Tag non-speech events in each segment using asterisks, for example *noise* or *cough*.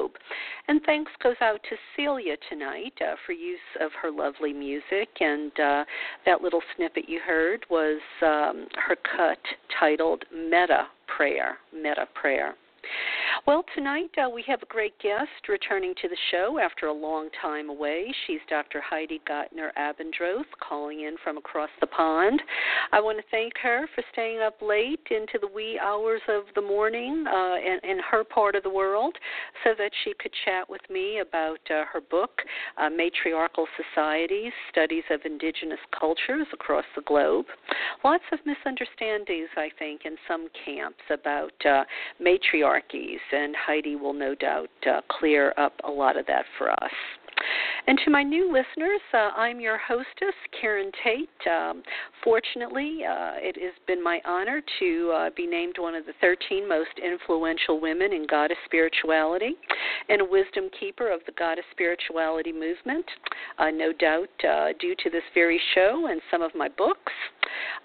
globe. And thanks goes out to Celia tonight uh, for use of her lovely music. And uh, that little snippet you heard was um, her cut titled Meta Prayer. Meta Prayer. Well, tonight uh, we have a great guest returning to the show after a long time away. She's Dr. Heide Goettner Abendroth, calling in from across the pond. I want to thank her for staying up late into the wee hours of the morning uh, in, in her part of the world so that she could chat with me about uh, her book, uh, Matriarchal Societies Studies of Indigenous Cultures Across the Globe. Lots of misunderstandings, I think, in some camps about uh, matriarchies and Heide will no doubt uh, clear up a lot of that for us. And to my new listeners, uh, I'm your hostess, Karen Tate. Um, fortunately, uh, it has been my honor to uh, be named one of the 13 most influential women in goddess spirituality and a wisdom keeper of the goddess spirituality movement, uh, no doubt uh, due to this very show and some of my books.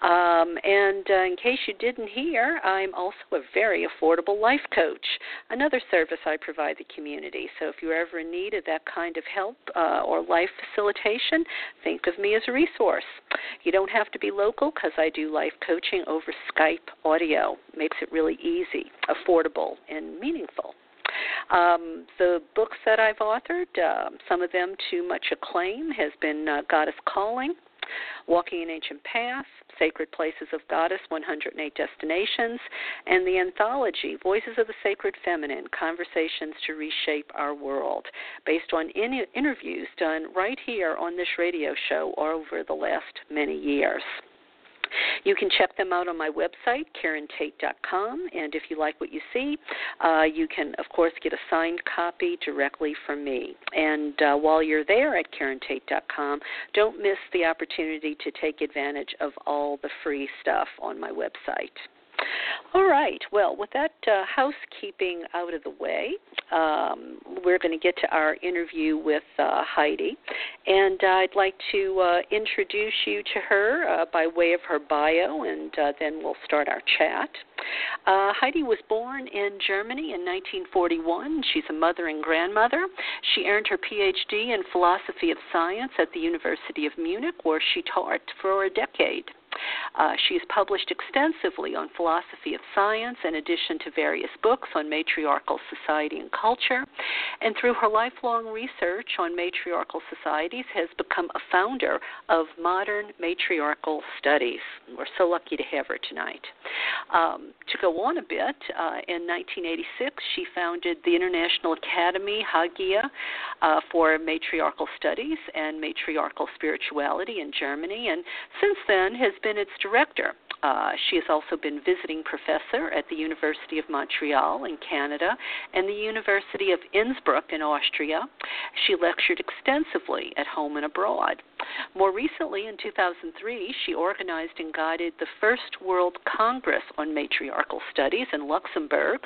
Um, and uh, in case you didn't hear, I'm also a very affordable life coach, another service I provide the community. So if you're ever in need of that kind of help uh, or life facilitation, think of me as a resource. You don't have to be local because I do life coaching over Skype audio. Makes it really easy, affordable, and meaningful. Um, the books that I've authored, uh, some of them to much acclaim, has been uh, Goddess Calling, Walking in Ancient Paths, Sacred Places of Goddess 108 Destinations, and the anthology Voices of the Sacred Feminine Conversations to Reshape Our World, based on in- interviews done right here on this radio show over the last many years. You can check them out on my website, KarenTate.com, and if you like what you see, uh, you can, of course, get a signed copy directly from me. And uh, while you're there at KarenTate.com, don't miss the opportunity to take advantage of all the free stuff on my website. All right. Well, with that uh, housekeeping out of the way, um, we're going to get to our interview with uh, Heide. And uh, I'd like to uh, introduce you to her uh, by way of her bio, and uh, then we'll start our chat. Heide was born in Germany in 1941. She's a mother and grandmother. She earned her PhD in philosophy of science at the University of Munich, where she taught for a decade. Uh, she has published extensively on philosophy of science, in addition to various books on matriarchal society and culture. And through her lifelong research on matriarchal societies, has become a founder of modern matriarchal studies. We're so lucky to have her tonight. Um, to go on a bit, uh, in 1986, she founded the International Academy Hagia uh, for Matriarchal Studies and Matriarchal Spirituality in Germany, and since then has been its director. Uh, she has also been visiting professor at the University of Montreal in Canada and the University of Innsbruck in Austria. She lectured extensively at home and abroad. More recently, in 2003, she organized and guided the First World Congress on Matriarchal Studies in Luxembourg.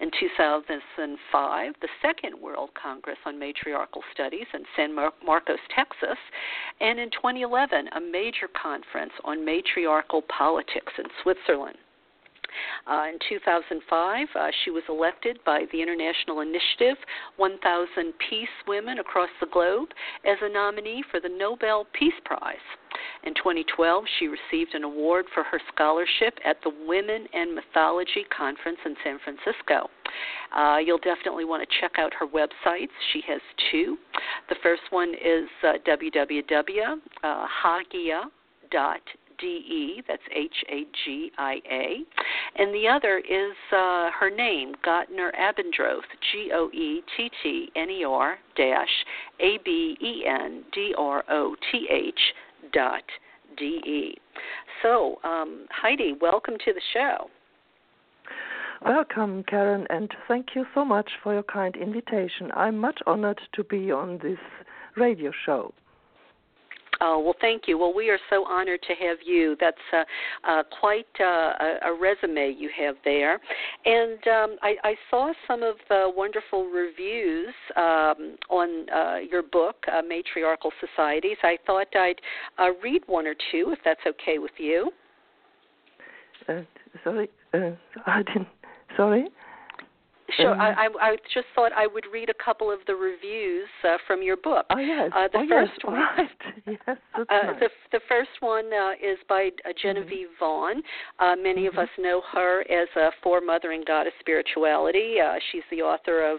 In 2005, the Second World Congress on Matriarchal Studies in San Marcos, Texas. And in 2011, a major conference on matriarchal politics in Switzerland. Uh, in 2005, uh, she was elected by the International Initiative 1000 Peace Women across the globe as a nominee for the Nobel Peace Prize. In 2012, she received an award for her scholarship at the Women and Mythology Conference in San Francisco. Uh, you'll definitely want to check out her websites. She has two. The first one is uh, www.hagia.com D E, that's H A G I A, and the other is uh, her name, Goettner Abendroth, G O E T T N E R dash A B E N D R O T H dot D E. So, um, Heide, welcome to the show. Welcome, Karen, and thank you so much for your kind invitation. I'm much honored to be on this radio show. Oh, well, thank you. Well, we are so honored to have you. That's uh, uh, quite uh, a, a, resume you have there. And um, I, I, saw some of the wonderful reviews um, on uh, your book, uh, Matriarchal Societies. I thought I'd uh, read one or two, if that's okay with you. Uh, sorry, uh, *laughs* I didn't. Sorry. Sure. Um, I, I just thought I would read a couple of the reviews uh, from your book. Oh yes. Uh, the oh, first yes. one. Right. *laughs* Yes, that's uh, nice. The the first one uh, is by uh, Genevieve mm-hmm. Vaughan. Uh, many mm-hmm. of us know her as a foremothering goddess spirituality. Uh, she's the author of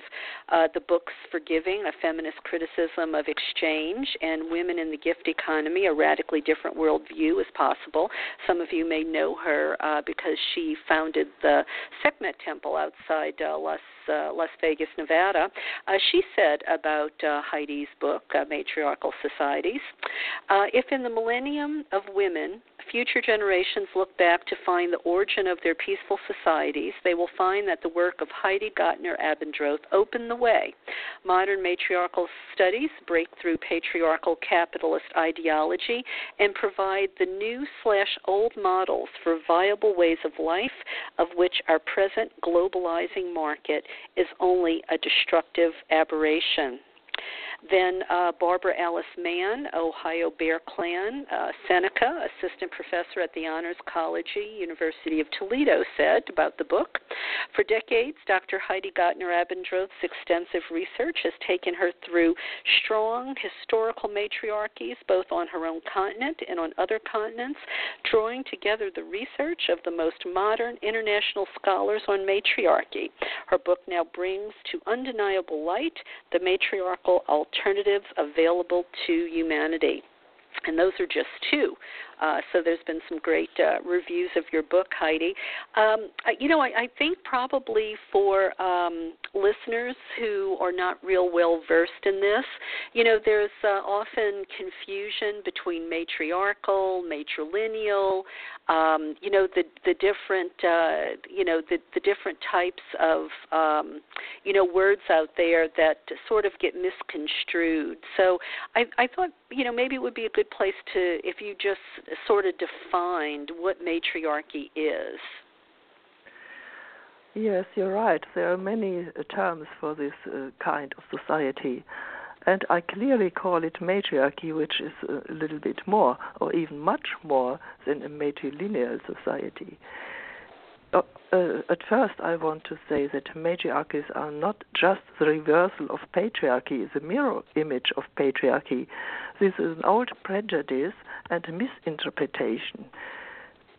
uh, the books Forgiving, a feminist criticism of exchange, and Women in the Gift Economy, a radically different worldview is possible. Some of you may know her uh, because she founded the Sekhmet Temple outside uh, Las uh, Las Vegas, Nevada. Uh, she said about uh, Heide's book, uh, Matriarchal Societies, uh, if in the millennium of women future generations look back to find the origin of their peaceful societies, they will find that the work of Heide Goettner Abendroth opened the way. Modern matriarchal studies break through patriarchal capitalist ideology and provide the new slash old models for viable ways of life, of which our present globalizing market is only a destructive aberration. Then uh, Barbara Alice Mann, Ohio Bear Clan, uh, Seneca, assistant professor at the Honors College, University of Toledo, said about the book. For decades, Dr. Heide Goettner Abendroth's extensive research has taken her through strong historical matriarchies, both on her own continent and on other continents, drawing together the research of the most modern international scholars on matriarchy. Her book now brings to undeniable light the matriarchal alternatives available to humanity. And those are just two. Uh, so there's been some great uh, reviews of your book, Heide. Um, you know, I, I think probably for um, listeners who are not real well versed in this, you know, there's uh, often confusion between matriarchal, matrilineal, um, you know, the the different, uh, you know, the the different types of, um, you know, words out there that sort of get misconstrued. So I I thought, you know, maybe it would be a good place to if you just sort of defined what matriarchy is. Yes, you're right. There are many uh, terms for this uh, kind of society. And I clearly call it matriarchy, which is a little bit more, or even much more, than a matrilineal society. Uh, uh, at first, I want to say that matriarchies are not just the reversal of patriarchy, the mirror image of patriarchy. This is an old prejudice and misinterpretation.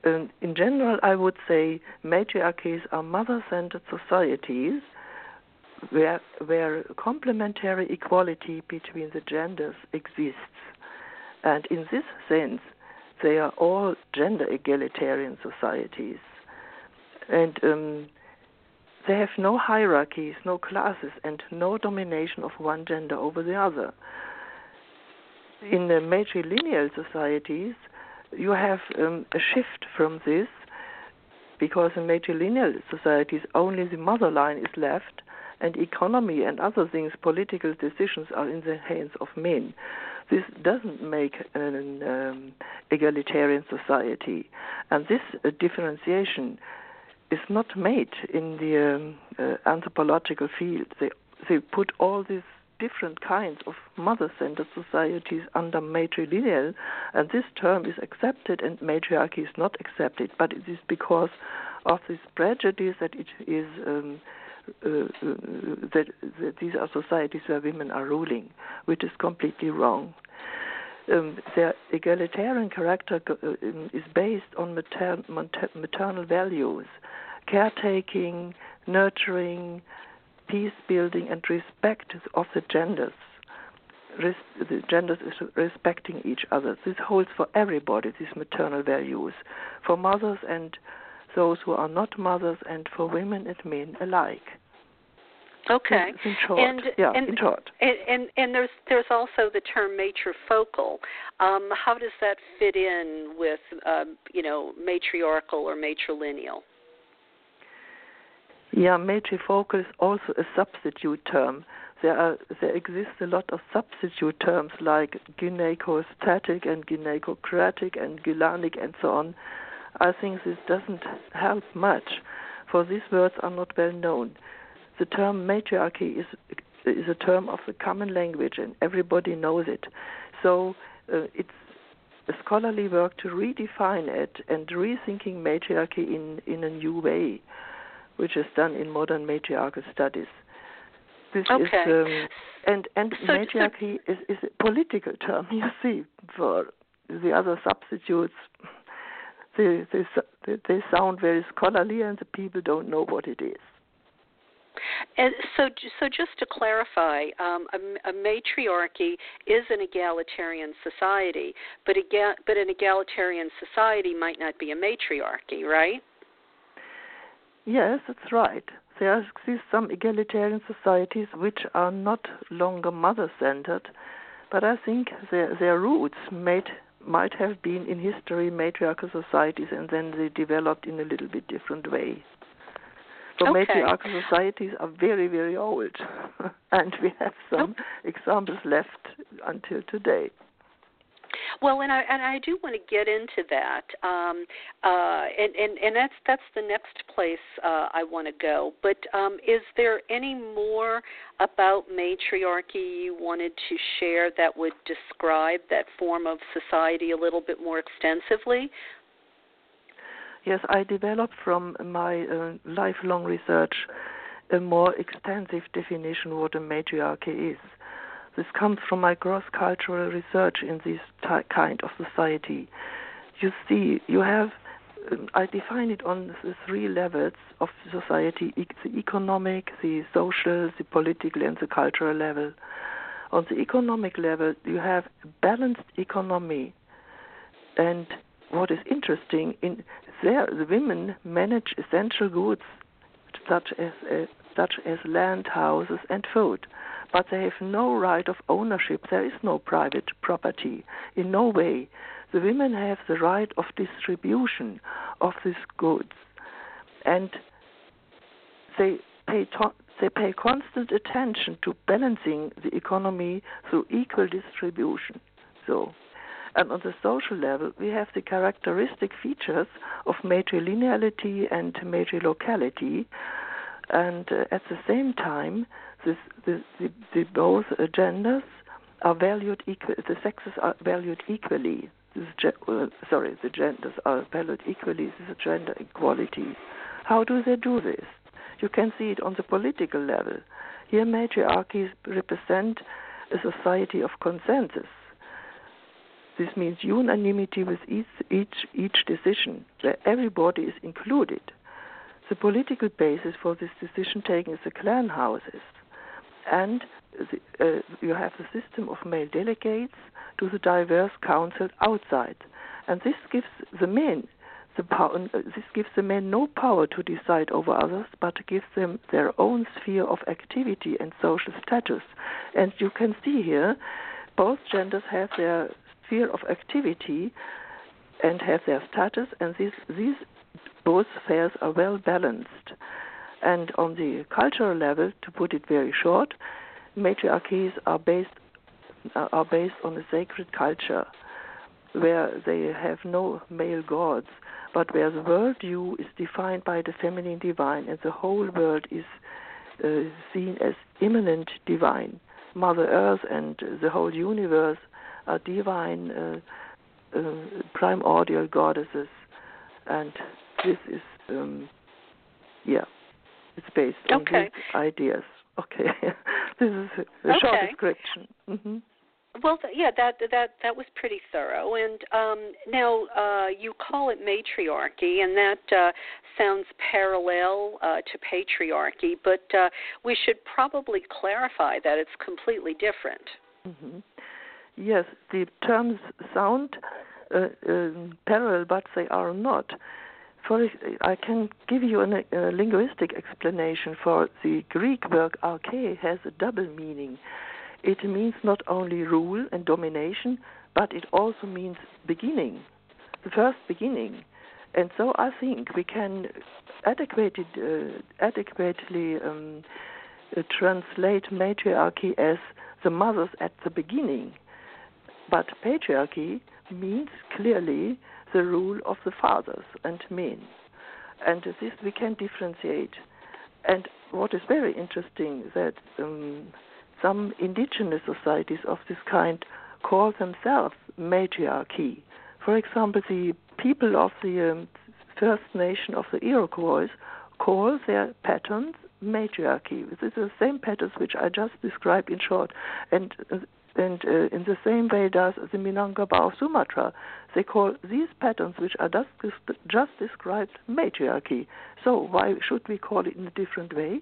Um, in general, I would say matriarchies are mother centered societies where, where complementary equality between the genders exists. And in this sense, they are all gender egalitarian societies and um, they have no hierarchies, no classes, and no domination of one gender over the other. In the matrilineal societies, you have um, a shift from this because in matrilineal societies only the mother line is left and economy and other things, political decisions are in the hands of men. This doesn't make an um, egalitarian society. And this uh, differentiation is not made in the um, uh, anthropological field. They they put all these different kinds of mother-centered societies under matrilineal, and this term is accepted and matriarchy is not accepted. But it is because of this prejudice that it is um, uh, uh, that, that these are societies where women are ruling, which is completely wrong. Um, their egalitarian character uh, is based on matern- maternal values caretaking, nurturing, peace building, and respect of the genders. Res- the genders is respecting each other. This holds for everybody, these maternal values, for mothers and those who are not mothers, and for women and men alike. Okay. In, short, and, yeah, and, in short. And, and, and there's there's also the term matrifocal. Um, how does that fit in with um, you know matriarchal or matrilineal? Yeah, matrifocal is also a substitute term there are there exist a lot of substitute terms like gynecostatic and gynecocratic and gylanic and so on. I think this doesn't help much, for these words are not well known. The term matriarchy is is a term of the common language, and everybody knows it. So uh, it's a scholarly work to redefine it and rethinking matriarchy in, in a new way, which is done in modern matriarchal studies. This okay. is um, and and so, matriarchy so, is, is a political term. *laughs* You see, for the other substitutes, they, they they sound very scholarly, and the people don't know what it is. And so, so just to clarify, um, a, a, matriarchy is an egalitarian society, but, ega- but an egalitarian society might not be a matriarchy, right? Yes, that's right. There exist some egalitarian societies which are not longer mother-centered, but I think their, their roots might might have been in history matriarchal societies, and then they developed in a little bit different way. So okay. matriarchal societies are very, very old, *laughs* and we have some okay. examples left until today. Well, and I and I do want to get into that, um, uh, and and and that's that's the next place uh, I want to go. But um, is there any more about matriarchy you wanted to share that would describe that form of society a little bit more extensively? Yes, I developed from my uh, lifelong research a more extensive definition of what a matriarchy is. This comes from my cross-cultural research in this kind of society. You see, you have I define it on the three levels of society: the economic, the social, the political, and the cultural level. On the economic level, you have a balanced economy, and what is interesting in there the women manage essential goods such as uh, such as land, houses, and food, but they have no right of ownership. There is no private property in no way. The women have the right of distribution of these goods, and they pay to- they pay constant attention to balancing the economy through equal distribution. So and on the social level, we have the characteristic features of matrilineality and matrilocality. And uh, at the same time, the, the, the both genders are valued equal. The sexes are valued equally. This, uh, sorry, the genders are valued equally. This is gender equality. How do they do this? You can see it on the political level. Here, matriarchies represent a society of consensus this means unanimity with each, each, each decision, where everybody is included. The political basis for this decision taking is the clan houses. And the, uh, you have the system of male delegates to the diverse council outside. And this gives the men the power, uh, this gives the men no power to decide over others, but gives them their own sphere of activity and social status. And you can see here, both genders have their sphere of activity and have their status, and these, these both spheres are well balanced. And on the cultural level, to put it very short, matriarchies are based are based on a sacred culture where they have no male gods, but where the worldview is defined by the feminine divine, and the whole world is uh, seen as immanent divine. Mother Earth and the whole universe are divine uh, uh, primordial goddesses, and this is um, yeah, it's based on okay. these ideas. Okay, *laughs* this is a, okay. short description. Mm-hmm. Well, yeah, that that that was pretty thorough. And um, now uh, you call it matriarchy, and that uh, sounds parallel uh, to patriarchy, but uh, we should probably clarify that it's completely different. Mm-hmm. Yes, the terms sound uh, uh, parallel, but they are not. For I can give you a, linguistic explanation for the Greek word arche has a double meaning. It means not only rule and domination, but it also means beginning, the first beginning. And so I think we can adequately, uh, adequately um, uh, translate matriarchy as the mothers at the beginning, but patriarchy means clearly the rule of the fathers and men. And this we can differentiate. And what is very interesting that um, some indigenous societies of this kind call themselves matriarchy. For example, the people of the um, First Nation of the Iroquois call their patterns matriarchy. This is the same patterns which I just described in short, and and uh, in the same way does the Minangkabau of Sumatra. They call these patterns, which are just, just described, matriarchy. So why should we call it in a different way?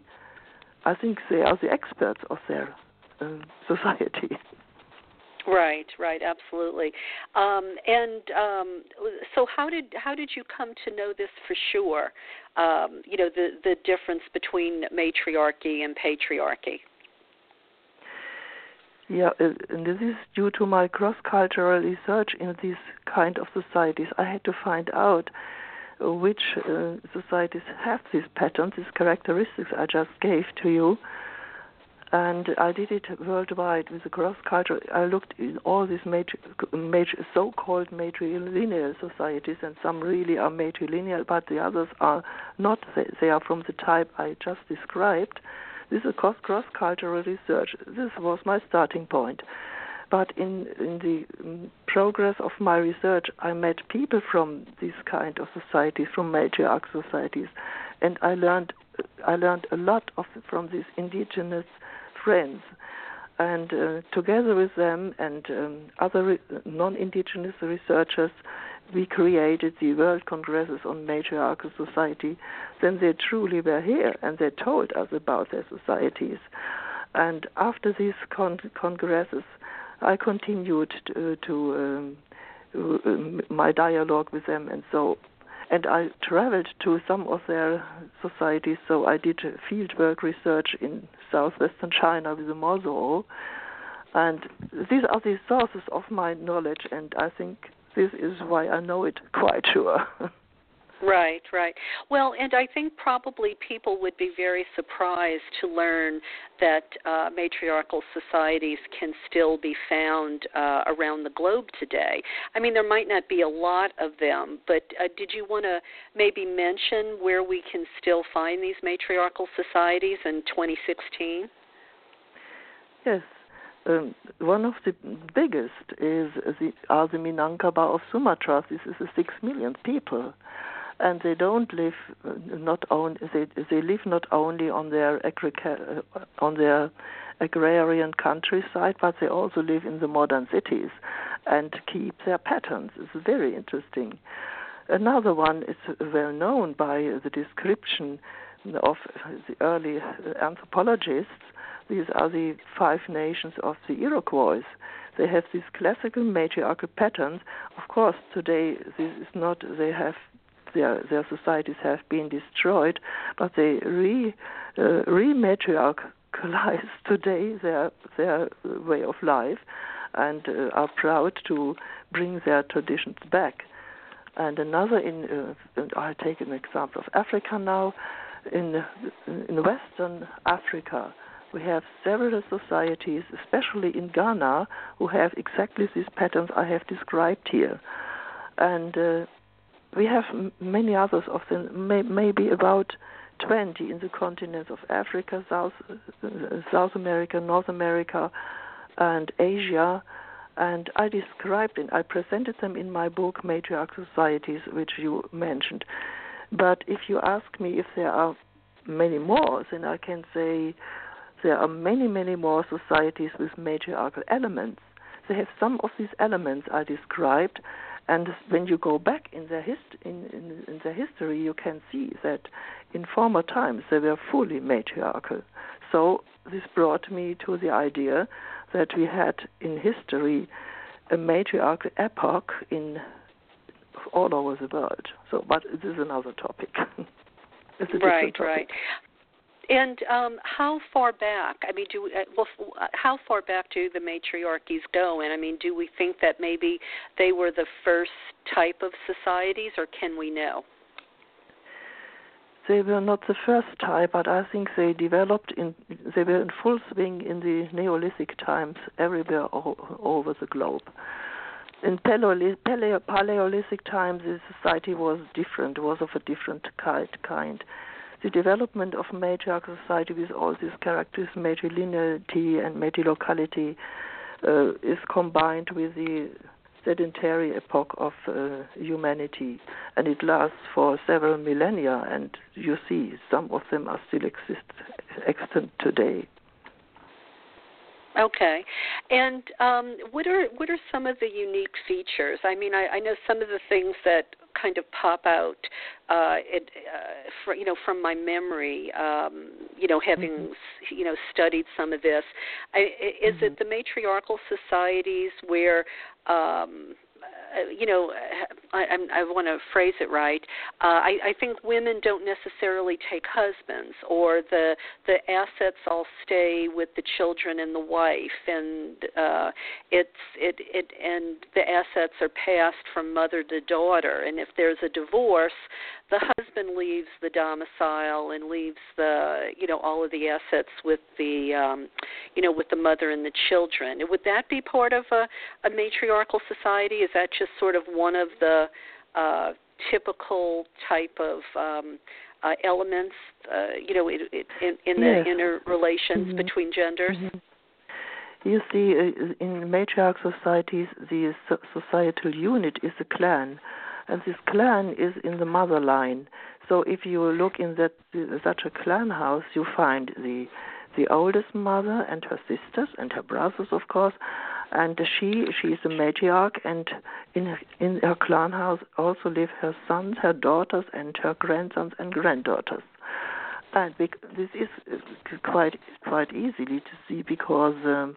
I think they are the experts of their uh, *laughs* society. Right, right, absolutely. Um, and um, so, how did how did you come to know this for sure? Um, you know, the the difference between matriarchy and patriarchy. Yeah, uh, and this is due to my cross-cultural research in these kind of societies. I had to find out which uh, societies have these patterns, these characteristics I just gave to you and I did it worldwide with a cross culture. I looked in all these major, major so-called matrilineal societies, and some really are matrilineal, but the others are not. They are from the type I just described. This is cross cross-cultural research. This was my starting point. But in in the um, progress of my research, I met people from these kind of societies, from matriarch societies, and I learned I learned a lot of from these indigenous friends. And uh, together with them and um, other re- non-indigenous researchers, we created the World Congresses on Matriarchal Society. Then they truly were here and they told us about their societies. And after these con- congresses, I continued uh, to, to um, my dialogue with them, and so and I traveled to some of their societies. So I did fieldwork research in southwestern China with the Mosuo. And these are the sources of my knowledge, and I think this is why I know it quite sure. *laughs* Right, right. Well, and I think probably people would be very surprised to learn that uh, matriarchal societies can still be found uh, around the globe today. I mean, there might not be a lot of them, but uh, did you want to maybe mention where we can still find these matriarchal societies in 2016? Yes. Um, one of the biggest is the, are the Minangkabau of Sumatra. This is six million people and they don't live uh, not only they they live not only on their agric- uh, on their agrarian countryside, but they also live in the modern cities and keep their patterns. It's very interesting. Another one is well known by the description of the early anthropologists. These are the five nations of the Iroquois. They have these classical matriarchal patterns. Of course, today this is not. They have their their societies have been destroyed, but they re uh, rematriarchalize *laughs* today their their way of life, and uh, are proud to bring their traditions back. And another in uh, I take an example of Africa now. In in Western Africa, we have several societies, especially in Ghana, who have exactly these patterns I have described here. And uh, we have many others of them, may, maybe about 20 in the continents of Africa, South, uh, South America, North America, and Asia. And I described and I presented them in my book, Matriarch Societies, which you mentioned. But if you ask me if there are many more, then I can say there are many, many more societies with matriarchal elements. They have some of these elements I described, and when you go back in their, hist- in, in, in their history, you can see that in former times they were fully matriarchal. So this brought me to the idea that we had in history a matriarchal epoch in all over the world. So, but this is another topic. *laughs* right, topic. right. And um, how far back? I mean, do uh, well, uh, how far back do the matriarchies go? And I mean, do we think that maybe they were the first type of societies, or can we know? they were not the first type, but I think they developed in they were in full swing in the Neolithic times everywhere all, over the globe. In Paleolithic, Paleolithic times, the society was different, was of a different kind. The development of matriarchal society with all these characters, matrilineality and matrilocality, uh, is combined with the sedentary epoch of uh, humanity, and it lasts for several millennia. And you see, some of them are still exist extant today. Okay, and um, what are what are some of the unique features? I mean, I, I know some of the things that kind of pop out, uh, it, uh, for, you know, from my memory. Um, you know, having mm-hmm. you know studied some of this, I, is mm-hmm. it the matriarchal societies where um, you know, I, I, I want to phrase it right. Uh, I, I think women don't necessarily take husbands, or the the assets all stay with the children and the wife, and uh, it's it it and the assets are passed from mother to daughter. And if there's a divorce, the husband leaves the domicile and leaves the you know all of the assets with the um, you know with the mother and the children. Would that be part of a, a matriarchal society? Is that just sort of one of the uh, typical type of um, uh, elements, uh, you know, it, it, in, in yes. the interrelations mm-hmm. between genders? Mm-hmm. You see, uh, in matriarchal societies, the societal unit is a clan, and this clan is in the mother line. So if you look in that such a clan house, you find the the oldest mother and her sisters and her brothers, of course, and she she is a matriarch, and in her, in her clan house also live her sons, her daughters, and her grandsons and granddaughters. And this is quite quite easily to see because. Um,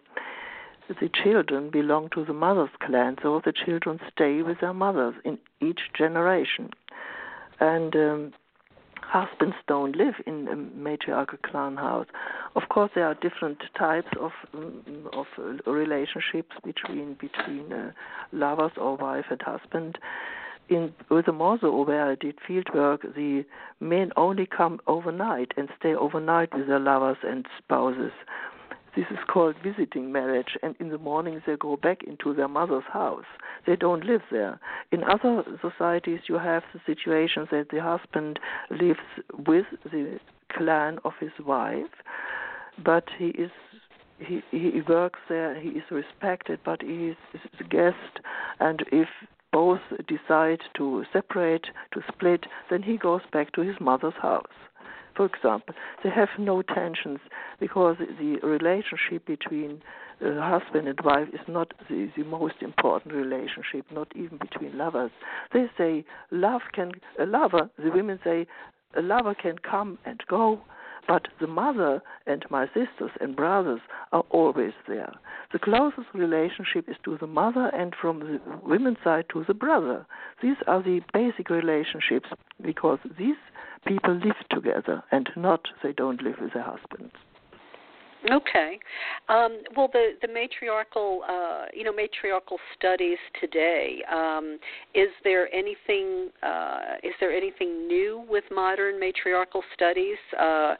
the children belong to the mother's clan, so the children stay with their mothers in each generation. And um, husbands don't live in a matriarchal clan house. Of course, there are different types of um, of uh, relationships between between uh, lovers or wife and husband. In with the Mausoleum where I did field work, the men only come overnight and stay overnight with their lovers and spouses this is called visiting marriage, and in the morning they go back into their mother's house. They don't live there. In other societies, you have the situation that the husband lives with the clan of his wife, but he is he he works there. He is respected, but he is, is a guest, and if both decide to separate, to split, then he goes back to his mother's house for example, they have no tensions because the relationship between uh, husband and wife is not the, the most important relationship, not even between lovers. They say love can, a lover, the women say, a lover can come and go, but the mother and my sisters and brothers are always there. The closest relationship is to the mother and from the women's side to the brother. These are the basic relationships because these people live together and not they don't live with their husbands. Okay. Um, well, the the matriarchal, uh, you know, matriarchal studies today. Um, is there anything? Uh, is there anything new with modern matriarchal studies? Uh,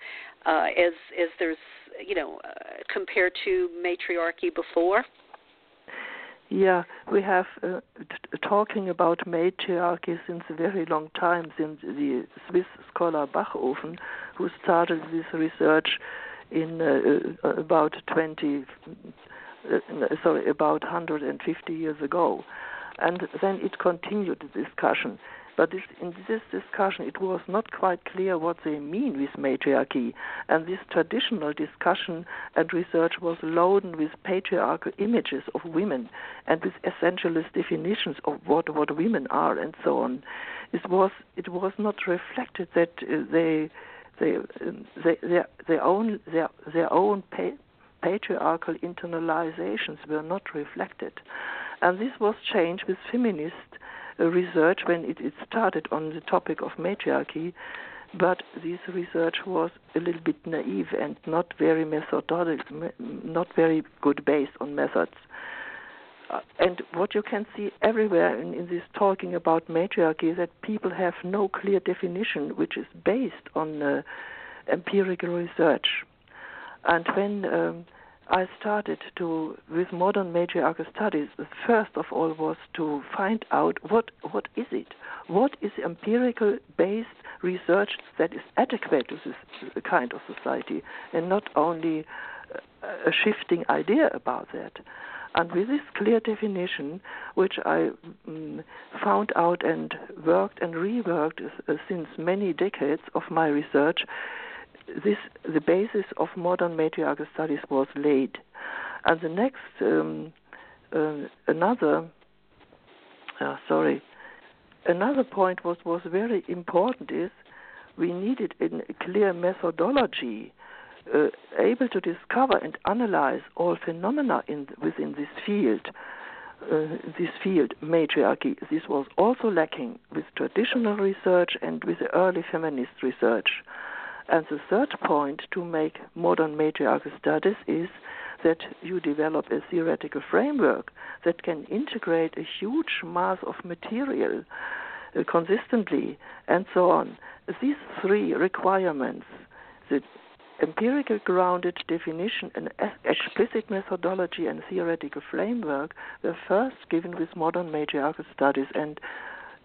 uh as as there's, you know, uh, compared to matriarchy before? Yeah, we have uh, t- talking about matriarchy since a very long time, since the Swiss scholar Bachofen, who started this research in uh, uh about 20, uh, sorry, about 150 years ago. And then it continued the discussion. But this, in this discussion, it was not quite clear what they mean with matriarchy. And this traditional discussion and research was loaded with patriarchal images of women and with essentialist definitions of what, what women are and so on. It was, it was not reflected that uh, they, they, they, their, their own, their, their own pa- patriarchal internalizations were not reflected. And this was changed with feminist research when it, it started on the topic of matriarchy, but this research was a little bit naive and not very methodological, not very good based on methods. Uh, and what you can see everywhere in, in this talking about matriarchy is that people have no clear definition which is based on uh, empirical research. And when um, I started to with modern matriarchal studies, first of all was to find out what what is it, what is empirical based research that is adequate to this kind of society, and not only a shifting idea about that. And with this clear definition, which I um, found out and worked and reworked uh, since many decades of my research, this the basis of modern matriarchal studies was laid. And the next, um, uh, another, uh, sorry, another point was was very important is we needed a clear methodology uh, able to discover and analyze all phenomena in, within this field, uh, this field, matriarchy, this was also lacking with traditional research and with the early feminist research. And the third point to make modern matriarchal studies is that you develop a theoretical framework that can integrate a huge mass of material uh, consistently and so on. These three requirements, the empirical grounded definition and explicit methodology and theoretical framework were first given with modern matriarchal studies and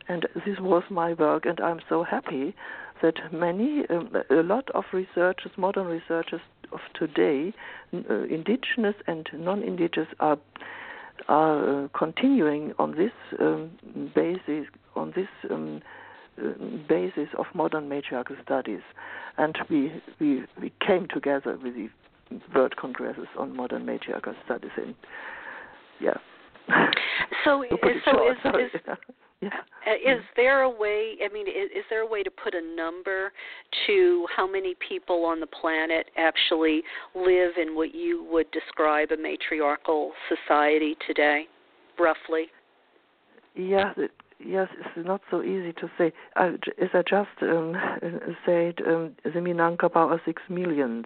and this was my work and I'm so happy that many um, a lot of researchers modern researchers of today uh, indigenous and non-indigenous are are uh, continuing on this um, basis on this um, uh, basis of modern matriarchal studies and we we we came together with the World Congresses on Modern Matriarchal Studies, and yeah. So, *laughs* so is, is *laughs* yeah. Uh, is there a way? I mean, is, is there a way to put a number to how many people on the planet actually live in what you would describe a matriarchal society today, roughly? Yeah, yes, it's not so easy to say. As I just um, *laughs* said, um, the Minangkabau are six millions,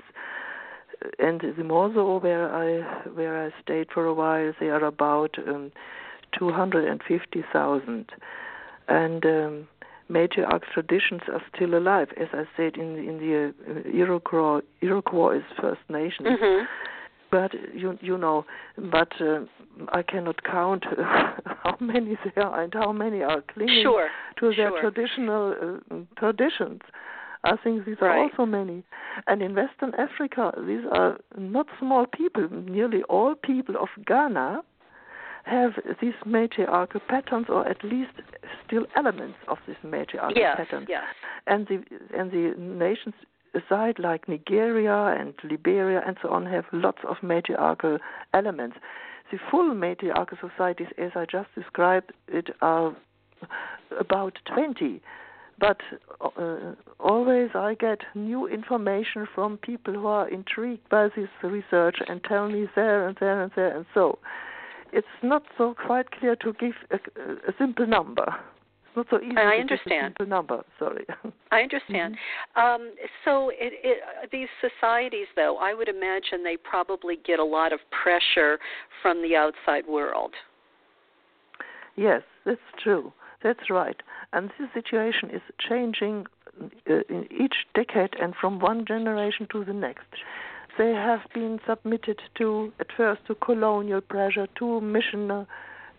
and the Mosuo, where I where I stayed for a while, they are about um, two hundred and fifty thousand, and um, matriarch traditions are still alive. As I said, in in the uh, Iroquois, Iroquois is First Nations. Mm-hmm but you you know, but uh, I cannot count *laughs* how many there are and how many are clinging sure, to their sure. traditional uh, traditions. I think these are right. also many. And in Western Africa, these are not small people. Nearly all people of Ghana have these matriarchal patterns, or at least still elements of this matriarchal yes, pattern. Yes. And the and the nations aside, like Nigeria and Liberia and so on, have lots of matriarchal elements. The full matriarchal societies, as I just described it, are about 20. But uh, always I get new information from people who are intrigued by this research and tell me there and there and there and so. It's not so quite clear to give a, a simple number It's not so easy. I understand. simple number. Sorry. *laughs* I understand. Mm-hmm. Um, so it, it, these societies, though, I would imagine they probably get a lot of pressure from the outside world. Yes, that's true. That's right. And this situation is changing uh, in each decade and from one generation to the next. They have been submitted to, at first, to colonial pressure, to missionary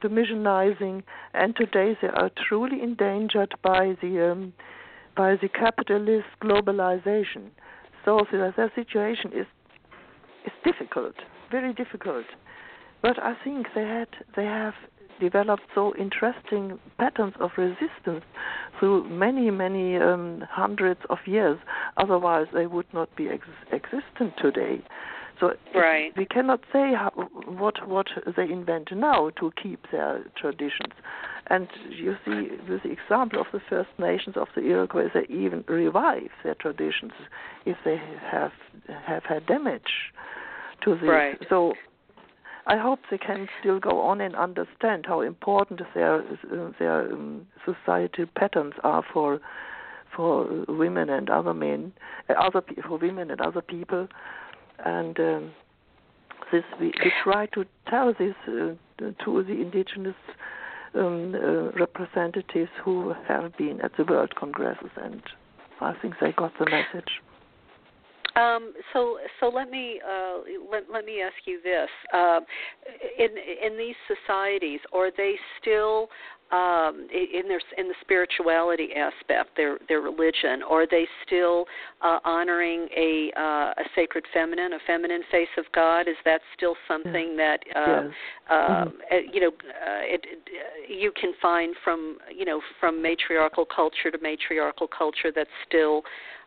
to missionizing, and today they are truly endangered by the um, by the capitalist globalization. So the, their situation is is difficult, very difficult. But I think they had they have developed so interesting patterns of resistance through many many um, hundreds of years. Otherwise, they would not be ex- existent today. So right. we cannot say how, what what they invent now to keep their traditions. And you see, with the example of the First Nations of the Iroquois, they even revive their traditions if they have have had damage to this. Right. So I hope they can still go on and understand how important their their um, societal patterns are for for women and other men, uh, other for women and other people and um, this we, we try to tell this uh, to the indigenous um, uh, representatives who have been at the World Congresses, and I think they got the message. Um, so, so let me uh, let, let me ask you this: uh, in in these societies, are they still um, in their in the spirituality aspect, their their religion, are they still uh, honoring a uh, a sacred feminine, a feminine face of God? Is that still something that uh, yes. uh, mm-hmm. Uh, you know uh, it, it, you can find from you know from matriarchal culture to matriarchal culture that still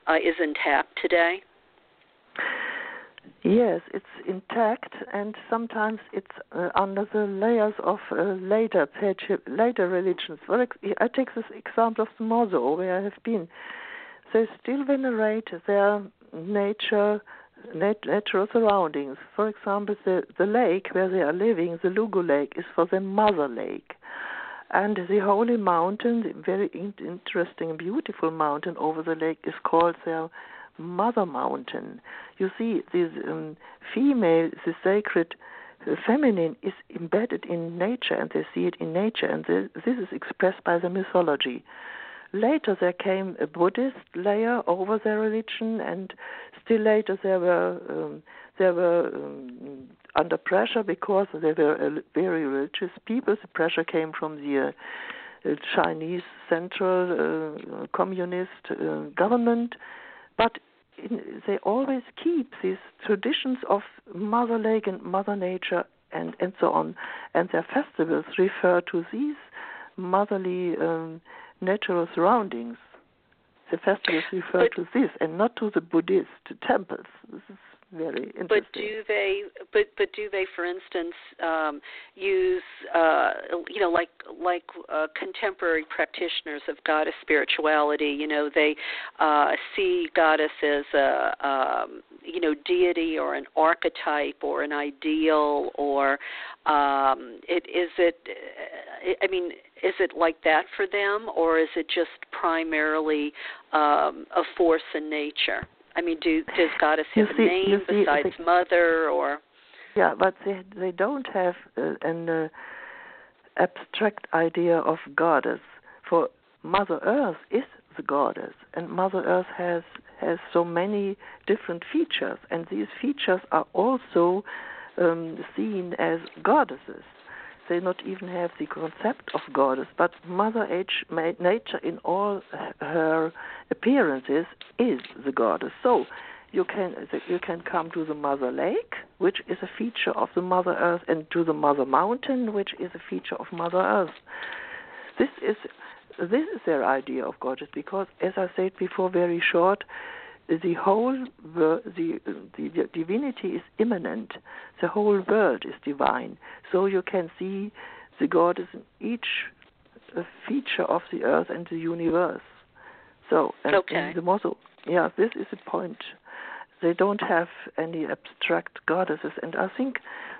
uh, is intact today? Yes, it's intact, and sometimes it's uh, under the layers of uh, later later religions. For ex- I take this example of the Mosuo, where I have been. They still venerate their nature, nat- natural surroundings. For example, the the lake where they are living, the Lugu Lake, is for them mother lake, and the holy mountain, the very in- interesting, and beautiful mountain over the lake, is called their Mother Mountain. You see, this um, female, the sacred feminine is embedded in nature and they see it in nature and this, is expressed by the mythology. Later there came a Buddhist layer over their religion and still later there were um, there were um, under pressure because they were a very religious people. The pressure came from the uh, Chinese central uh, communist uh, government but in, they always keep these traditions of Mother Lake and Mother Nature and, and so on. And their festivals refer to these motherly um, natural surroundings. The festivals refer but, to this and not to the Buddhist temples. This is very interesting. But do they? But but do they, for instance, um, use uh, you know like like uh, contemporary practitioners of goddess spirituality? You know, they uh, see goddess as a um, you know deity or an archetype or an ideal or um, it is it. I mean, is it like that for them, or is it just primarily um, a force in nature? I mean, do does goddess have see, a name see, besides they, mother or? Yeah, but they they don't have uh, an uh, abstract idea of goddess. For Mother Earth is the goddess, and Mother Earth has has so many different features, and these features are also um, seen as goddesses they not even have the concept of goddess, but Mother Nature in all her appearances is the goddess. So you can you can come to the Mother Lake, which is a feature of the Mother Earth, and to the Mother Mountain, which is a feature of Mother Earth. This is this is their idea of goddess because, as I said before, very short, the whole the, the, the divinity is immanent. The whole world is divine. So you can see the goddess in each feature of the earth and the universe. So and, okay. the motto, yeah, this is the point. They don't have any abstract goddesses, and I think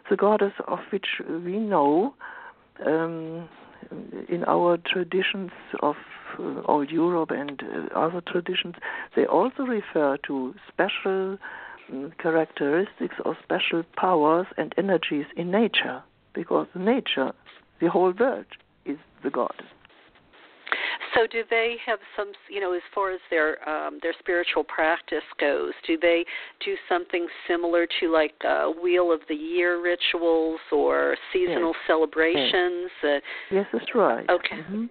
the goddess of which we know um, in our traditions of uh, old Europe and uh, other traditions, they also refer to special um, characteristics or special powers and energies in nature, because nature, the whole world, is the God. So, do they have some, you know, as far as their um, their spiritual practice goes? Do they do something similar to like uh, Wheel of the Year rituals or seasonal yes. celebrations? Yes. Uh, yes, that's right. Okay. Mm-hmm.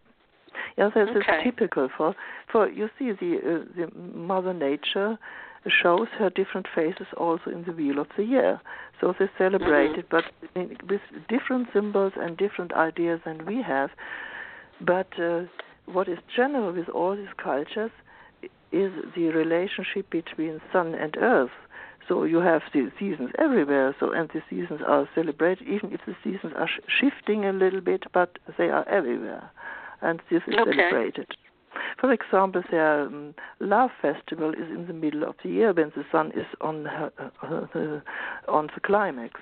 Yes, this okay. is typical for for you see the uh, the Mother Nature shows her different faces also in the Wheel of the Year. So they celebrate mm-hmm. it, but in, with different symbols and different ideas than we have. But uh, what is general with all these cultures is the relationship between sun and earth. So you have the seasons everywhere. So and the seasons are celebrated, even if the seasons are sh- shifting a little bit, but they are everywhere and this is okay. celebrated. For example, their um, love festival is in the middle of the year when the sun is on her, uh, uh, on the climax,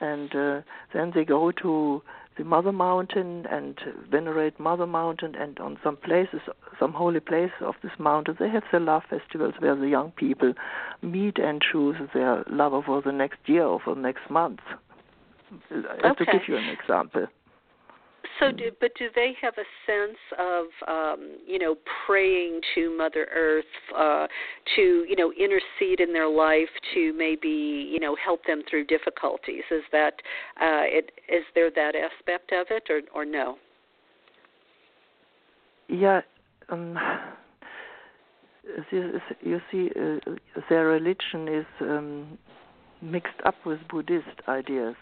and uh, then they go to the Mother Mountain and venerate Mother Mountain, and on some places, some holy places of this mountain, they have the love festivals where the young people meet and choose their lover for the next year or for the next month. Okay. To give you an example. So, do, but do they have a sense of, um, you know, praying to Mother Earth uh, to, you know, intercede in their life to maybe, you know, help them through difficulties? Is that, uh, it, is there that aspect of it, or, or no? Yeah, um, you see, uh, their religion is um, mixed up with Buddhist ideas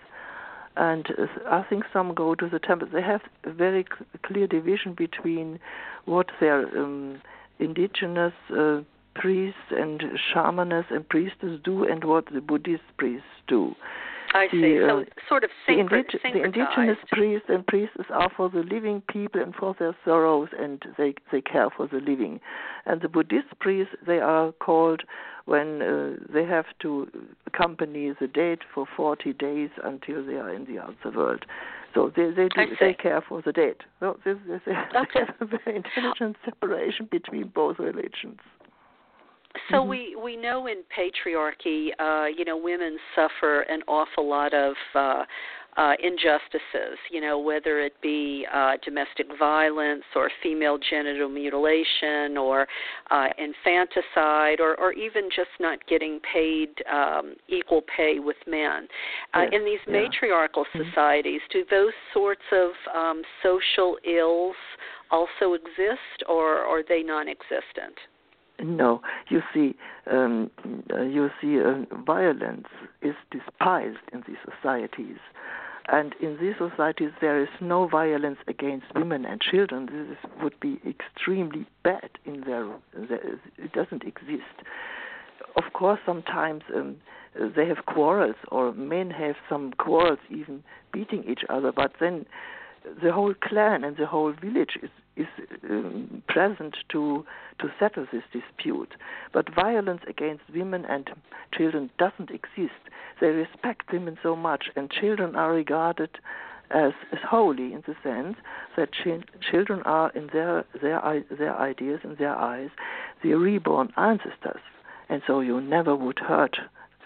and I think some go to the temple. They have a very clear division between what their um, indigenous uh, priests and shamans and priestess do and what the Buddhist priests do. I the, see. So uh, sort of the, indig- the indigenous priests and priestesses are for the living people and for their sorrows, and they they care for the living. And the Buddhist priests they are called when uh, they have to accompany the dead for 40 days until they are in the outer world. So they they do, they care for the dead. So this, this, okay. *laughs* a very intelligent separation between both religions. So mm-hmm. we we know in patriarchy, uh, you know, women suffer an awful lot of uh, uh, injustices. You know, whether it be uh, domestic violence or female genital mutilation or uh, infanticide, or or even just not getting paid um, equal pay with men. Uh, yes. in these yeah. matriarchal mm-hmm. societies, do those sorts of um, social ills also exist, or, or are they non-existent? No, you see, um, uh, you see, uh, violence is despised in these societies, and in these societies there is no violence against women and children. This is, would be extremely bad in their, their. It doesn't exist. Of course, sometimes um, they have quarrels, or men have some quarrels, even beating each other. But then the whole clan and the whole village is is um, present to to settle this dispute. But violence against women and children doesn't exist. They respect women so much, and children are regarded as, as holy in the sense that ch- children are, in their their their ideas, in their eyes, the reborn ancestors, and so you never would hurt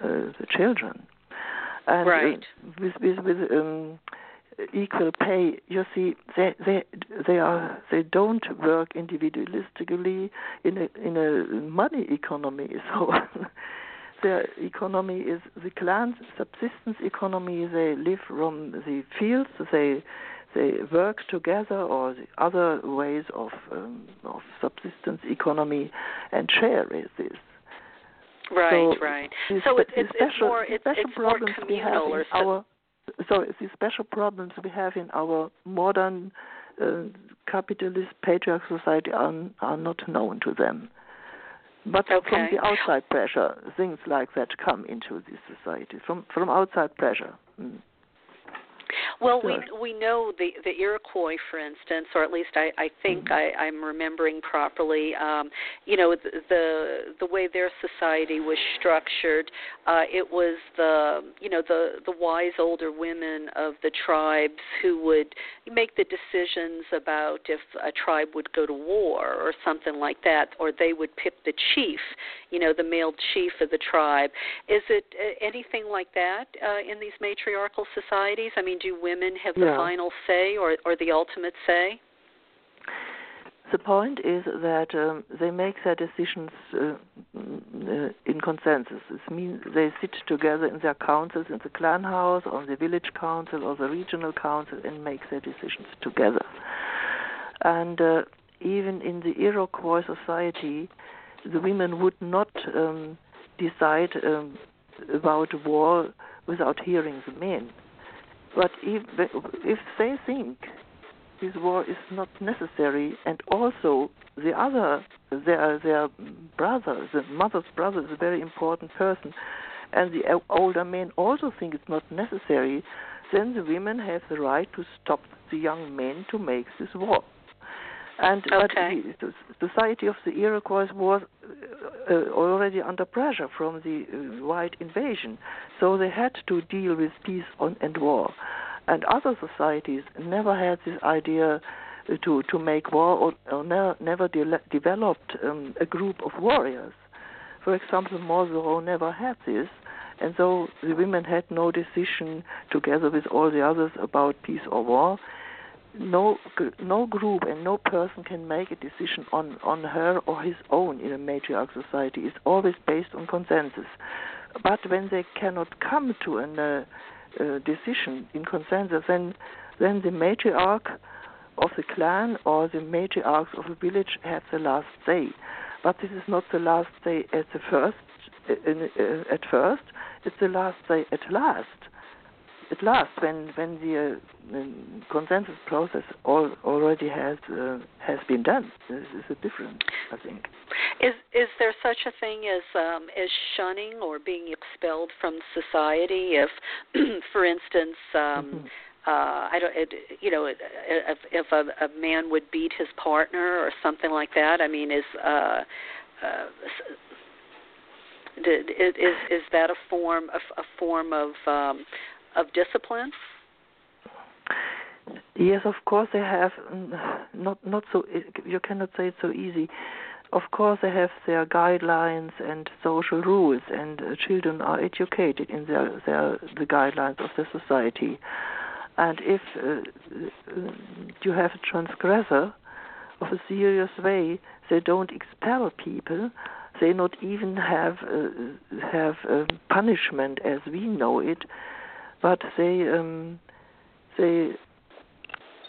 uh, the children. And right. Uh, with with, with um, equal pay. You see they they they are they don't work individualistically in a in a money economy. *laughs* So their economy is the clan subsistence economy they live from the fields they they work together or the other ways of um, of subsistence economy and share this. Right so right. so it's, it's, special, it's more it's, it's more communal or so the special problems we have in our modern uh, capitalist patriarchal society are, are not known to them. But okay. from the outside pressure, things like that come into this society from from outside pressure. Mm. Well, we we know the the Iroquois, for instance, or at least I I think mm-hmm. I, I'm remembering properly. Um, you know, the, the the way their society was structured, uh, it was the you know the the wise older women of the tribes who would make the decisions about if a tribe would go to war or something like that, or they would pick the chief, you know, the male chief of the tribe. Is it uh, anything like that uh, in these matriarchal societies? I mean, do women have the final say or, or the ultimate say? The point is that um, they make their decisions uh, uh, in consensus. It means they sit together in their councils in the clan house, or the village council, or the regional council, and make their decisions together. And uh, even in the Iroquois society, the women would not um, decide um, about war without hearing the men. But if if they think this war is not necessary, and also the other, their their brother, the mother's brother, is a very important person, and the older men also think it's not necessary, then the women have the right to stop the young men to make this war. And okay. but the, society of the Iroquois was uh, already under pressure from the uh, white invasion, so they had to deal with peace on, and war. And other societies never had this idea to to make war or, or never, never de- developed um, a group of warriors. For example, Mosuo never had this, and so the women had no decision together with all the others about peace or war. No, no group and no person can make a decision on, on her or his own in a matriarch society. It's always based on consensus. But when they cannot come to a uh, uh, decision in consensus, then then the matriarch of the clan or the matriarchs of the village have the last say. But this is not the last say at the first. Uh, uh, at first, it's the last say at last. At last, when when the uh, consensus process all, already has uh, has been done, this is a difference, I think. Is is there such a thing as um, as shunning or being expelled from society? If, *clears throat* for instance. Um, mm-hmm uh i don't it, you know if if a, a man would beat his partner or something like that i mean is uh uh is is that a form of a form of um of discipline yes of course they have not not so you cannot say it so easy of course they have their guidelines and social rules and uh, children are educated in their their the guidelines of the society and if uh, you have a transgressor of a serious way, they don't expel people. They not even have uh, have um, punishment as we know it, but they um, they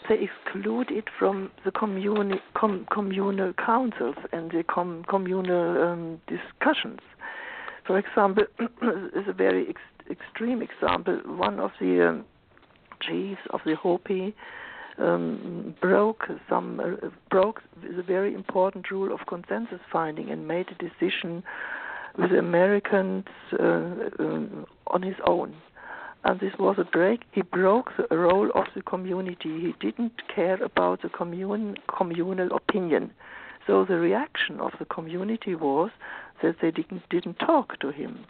they exclude it from the communi- com- communal councils and the com- communal um, discussions. For example, *coughs* is a very ex- extreme example. One of the um, chiefs of the Hopi um, broke some uh, broke the very important rule of consensus finding and made a decision with the Americans uh, um, on his own. And this was a break. He broke the role of the community. He didn't care about the commun- communal opinion. So the reaction of the community was that they didn't, didn't talk to him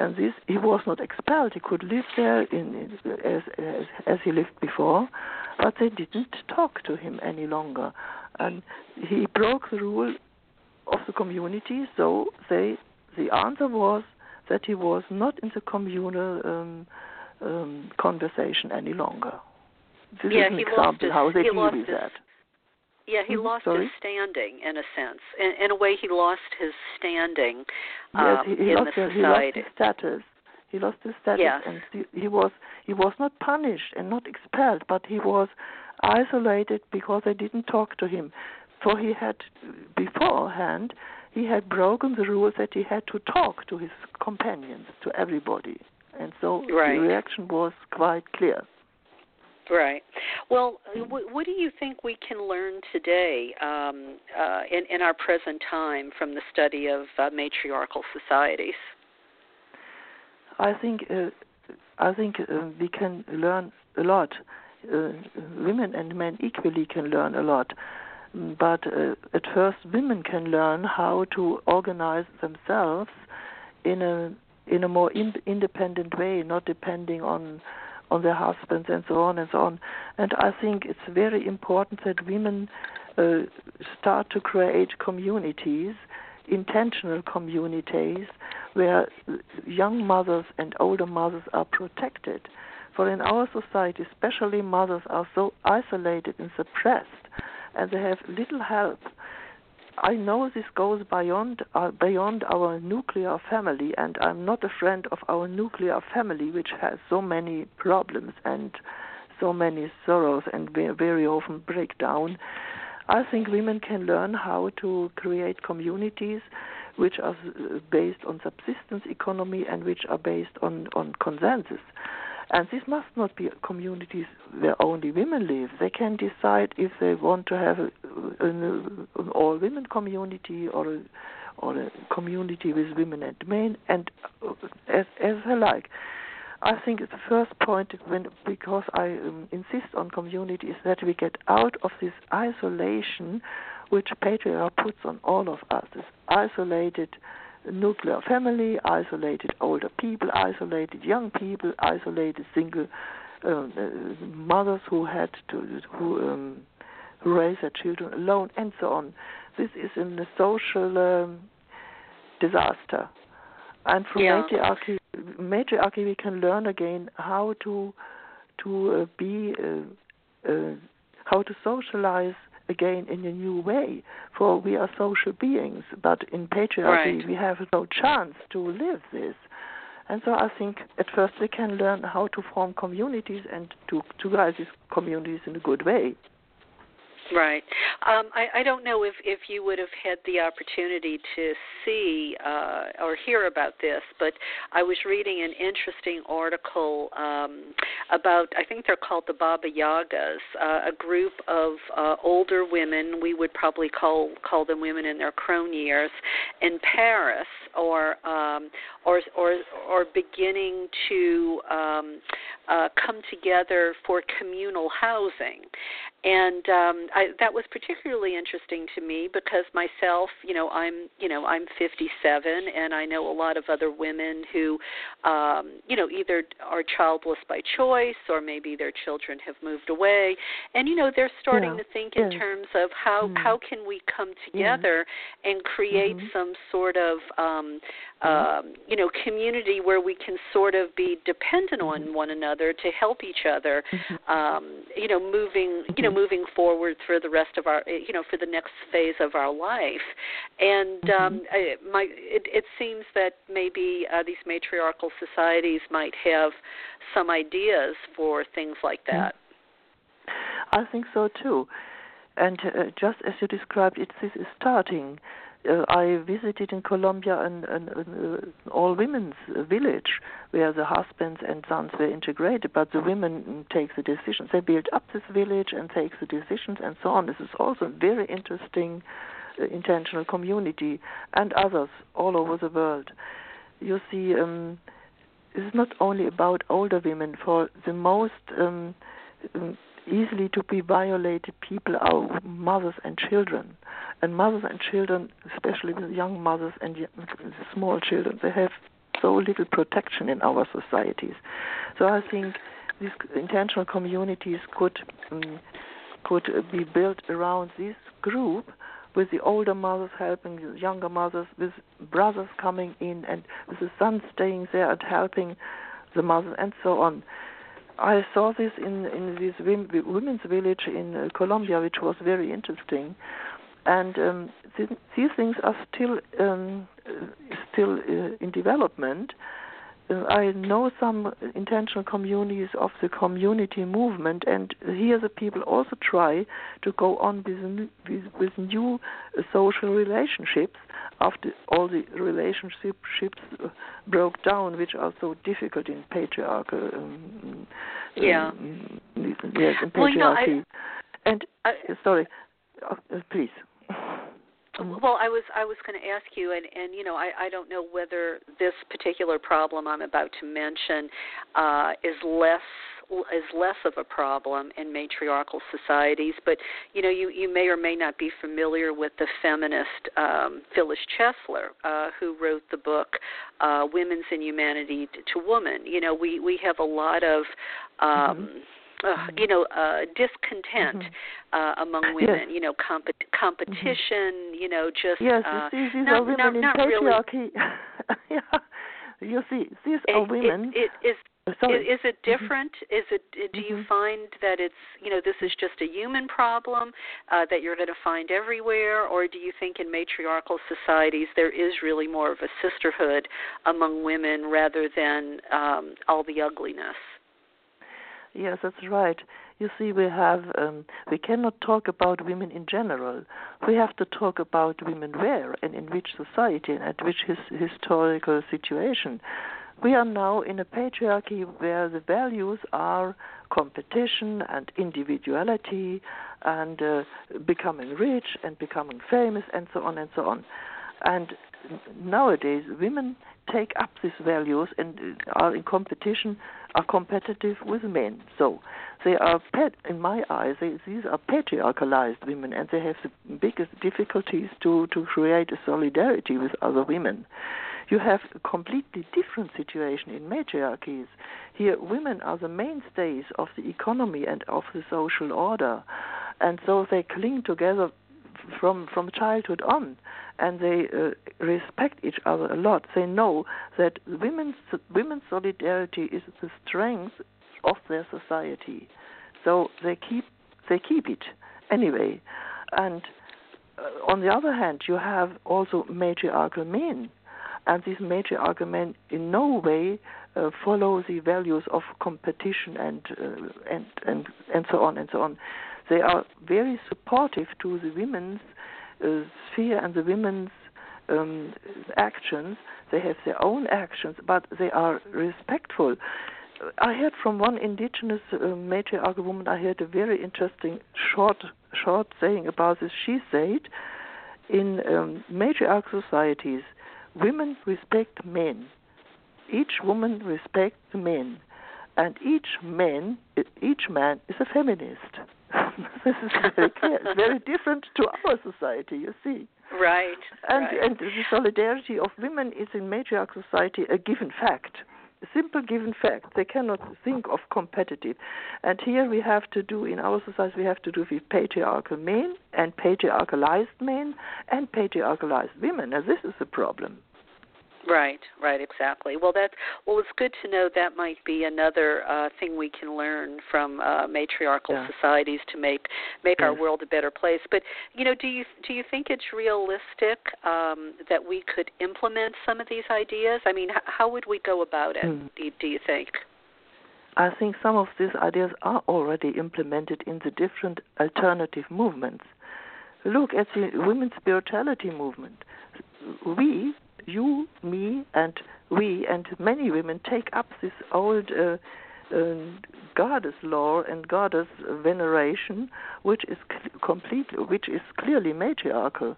and this he was not expelled. He could live there in, in, as, as as he lived before, but they didn't talk to him any longer, and he broke the rule of the community. So they the answer was that he was not in the communal um, um, conversation any longer. This yeah, is an he example how they deal with his, that. Yeah, he mm-hmm. lost Sorry? his standing in a sense. In, in a way, he lost his standing um, yes, he, he in lost, the He lost his status. He lost his status, yes. and he, he was he was not punished and not expelled, but he was isolated because they didn't talk to him. For he had beforehand he had broken the rules that he had to talk to his companions, to everybody, and so right. the reaction was quite clear. Right. Well, w- what do you think we can learn today um, uh, in, in our present time from the study of uh, matriarchal societies? I think uh, I think uh, we can learn a lot. Uh, women and men equally can learn a lot. But uh, at first, women can learn how to organize themselves in a in a more in- independent way, not depending on on their husbands and so on and so on. And I think it's very important that women uh, start to create communities, intentional communities, where young mothers and older mothers are protected. For in our society, especially mothers are so isolated and suppressed, and they have little help I know this goes beyond uh, beyond our nuclear family, and I'm not a friend of our nuclear family, which has so many problems and so many sorrows and very often break down. I think women can learn how to create communities which are based on subsistence economy and which are based on, on consensus. And this must not be communities where only women live. They can decide if they want to have a, an, an all women community or a, or a community with women and men, and uh, as as they like. I think the first point, when because I um, insist on community, is that we get out of this isolation which patriarchy puts on all of us. This isolated nuclear family, isolated older people, isolated young people, isolated single um, uh, mothers who had to who um, raise their children alone, and so on. This is in the social um, disaster. And from yeah. matriarchy, matriarchy, we can learn again how to to uh, be uh, uh, how to socialize again in a new way. For we are social beings, but in patriarchy right. we have no chance to live this. And so I think at first we can learn how to form communities and to to guide these communities in a good way. Right. Um, I, I don't know if, if you would have had the opportunity to see uh, or hear about this, but I was reading an interesting article um, about, I think they're called the Baba Yagas, uh, a group of uh, older women, we would probably call, call them women in their crone years, in Paris or, um, or, or, or beginning to um, uh, come together for communal housing and um I that was particularly interesting to me because myself, you know, I'm, you know, I'm 57 and I know a lot of other women who um, you know, either are childless by choice or maybe their children have moved away and you know, they're starting yeah. to think yeah. in terms of how mm. how can we come together and create mm-hmm. some sort of um mm-hmm. um you know, community where we can sort of be dependent on mm-hmm. one another to help each other mm-hmm. um you know, moving, you know, Mm-hmm. Moving forward for the rest of our you know for the next phase of our life and Mm-hmm. um I, my it, it seems that maybe uh, these matriarchal societies might have some ideas for things like Mm-hmm. that I think so too. And uh, just as you described, it this is starting. Uh, I visited in Colombia an, an, an uh, all women's village where the husbands and sons were integrated, but the women take the decisions. They build up this village and take the decisions and so on. This is also a very interesting uh, intentional community and others all over the world. You see, um, it's not only about older women. For the most um, um, easily to be violated people are mothers and children. And mothers and children, especially with young mothers and small children, they have so little protection in our societies. So I think these intentional communities could um, could be built around this group with the older mothers helping the younger mothers, with brothers coming in and with the sons staying there and helping the mothers and so on. I saw this in in this women's village in uh, Colombia, which was very interesting, and um, th- these things are still um, still uh, in development. Uh, I know some intentional communities of the community movement, and here the people also try to go on with with, with new uh, social relationships after all the relationships broke down, which are so difficult in patriarchal. Um, yeah. Um, yes, in patriarchy. Well, you know, I, and I, sorry, uh, please. *laughs* Well, I was I was going to ask you, and and you know, I I don't know whether this particular problem I'm about to mention uh, is less is less of a problem in matriarchal societies, but you know, you you may or may not be familiar with the feminist um, Phyllis Chesler, uh, who wrote the book uh, "Women's Inhumanity to Woman." You know, we we have a lot of um, mm-hmm uh, you know, uh, discontent mm-hmm. uh, among women. Yes. You know, comp- competition. Mm-hmm. You know, just yes, uh, you see, these not, are women not, in not patriarchy. Really. *laughs* yeah, you see, these it, are women. It, it is. Sorry. Is, is it different? Mm-hmm. Is it? Do you mm-hmm. find that it's you know this is just a human problem uh, that you're going to find everywhere, or do you think in matriarchal societies there is really more of a sisterhood among women rather than um, all the ugliness? Yes, that's right. You see, we have um, we cannot talk about women in general. We have to talk about women where and in which society and at which his, historical situation. We are now in a patriarchy where the values are competition and individuality and uh, becoming rich and becoming famous and so on and so on. And nowadays, women take up these values and are in competition, are competitive with men. So they are in my eyes. They, these are patriarchalized women, and they have the biggest difficulties to to create a solidarity with other women. You have a completely different situation in matriarchies. Here, women are the mainstays of the economy and of the social order, and so they cling together from from childhood on, and they uh, respect each other a lot. They know that women's women's solidarity is the strength of their society, so they keep they keep it anyway. And uh, on the other hand, you have also matriarchal men, and these matriarchal men in no way uh, follow the values of competition and uh, and and and so on and so on. They are very supportive to the women's uh, sphere and the women's um, actions. They have their own actions, but they are respectful. I heard from one indigenous uh, matriarchal woman. I heard a very interesting short short saying about this. She said, in um, matriarchal societies, women respect men. Each woman respects men, and each man, each man is a feminist. *laughs* this is very clear. It's very different to our society, you see. Right. And right. and the solidarity of women is in matriarchal society a given fact. A simple given fact. They cannot think of competitive. And here we have to do in our society we have to do with patriarchal men and patriarchalized men and patriarchalized women. And this is the problem. Right, right, exactly. Well, that well, it's good to know that might be another uh, thing we can learn from uh, matriarchal yeah. societies to make make yes. our world a better place. But you know, do you do you think it's realistic um, that we could implement some of these ideas? I mean, h- how would we go about it? Mm. Do, you, do you think? I think some of these ideas are already implemented in the different alternative movements. Look at the women's spirituality movement. We you, me, and we, and many women take up this old uh, uh, goddess lore and goddess veneration, which is complete, which is clearly matriarchal.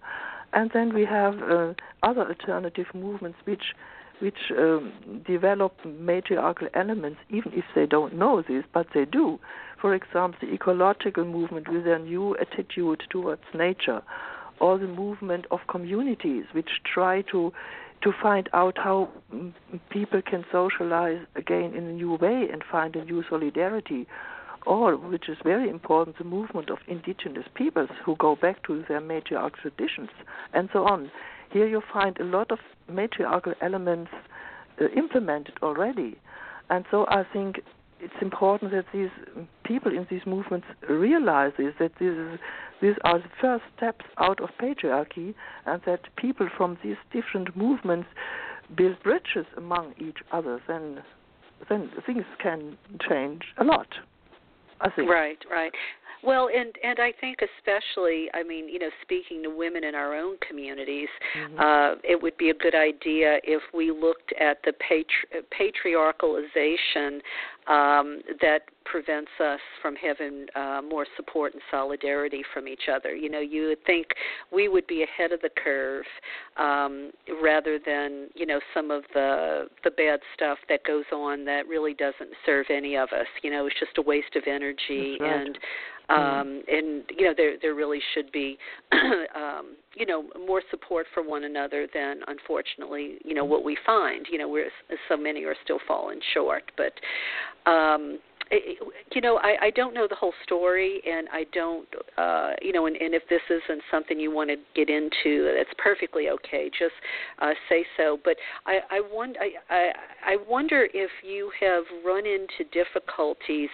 And then we have uh, other alternative movements which which um, develop matriarchal elements, even if they don't know this, but they do. For example, the ecological movement with their new attitude towards nature, or the movement of communities which try to to find out how people can socialize again in a new way and find a new solidarity. Or which is very important the movement of indigenous peoples who go back to their matriarchal traditions and so on. Here you find a lot of matriarchal elements uh, implemented already. And so i think it's important that these people in these movements realize this, that this is, these are the first steps out of patriarchy, and that people from these different movements build bridges among each other. Then, then things can change a lot. I think. Right, right. Well, and and I think especially, I mean, you know, speaking to women in our own communities, mm-hmm. uh, it would be a good idea if we looked at the patri- patriarchalization um, that prevents us from having uh, more support and solidarity from each other. You know, you would think we would be ahead of the curve um, rather than you know some of the the bad stuff that goes on that really doesn't serve any of us. You know, it's just a waste of energy right. and um, and you know there there really should be *clears throat* um, you know more support for one another than unfortunately you know what we find. You know we're so many are still falling short. But um you know, I, I don't know the whole story, and I don't, uh, you know, and, and if this isn't something you want to get into, that's perfectly okay. Just uh, say so. But I, I, wonder, I, I, I wonder if you have run into difficulties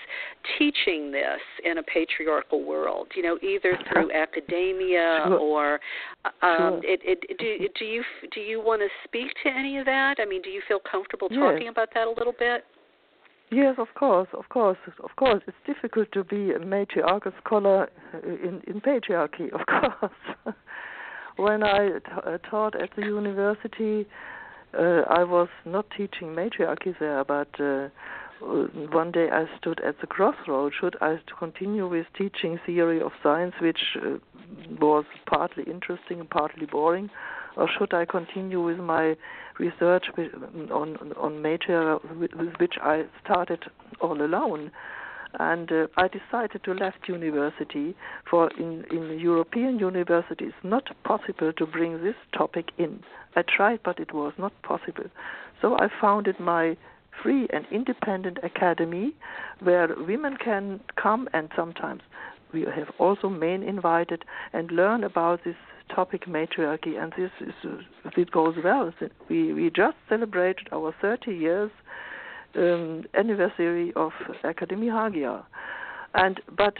teaching this in a patriarchal world. You know, either through academia sure. or, um, sure. it, it, do, do you do you want to speak to any of that? I mean, do you feel comfortable yes. talking about that a little bit? Yes, of course, of course, of course. It's difficult to be a matriarchal scholar in, in patriarchy, of *laughs* course. when I t- uh, taught at the university, uh, I was not teaching matriarchy there, but uh, one day I stood at the crossroad. Should I continue with teaching theory of science, which uh, was partly interesting and partly boring, or should I continue with my research on on matter with which I started all alone? and uh, I decided to left university. For in in European universities, not possible to bring this topic in. I tried, but it was not possible. So I founded my free and independent academy where women can come and sometimes we have also men invited and learn about this topic matriarchy and this is it goes well we we just celebrated our 30 years um, anniversary of academy hagia and but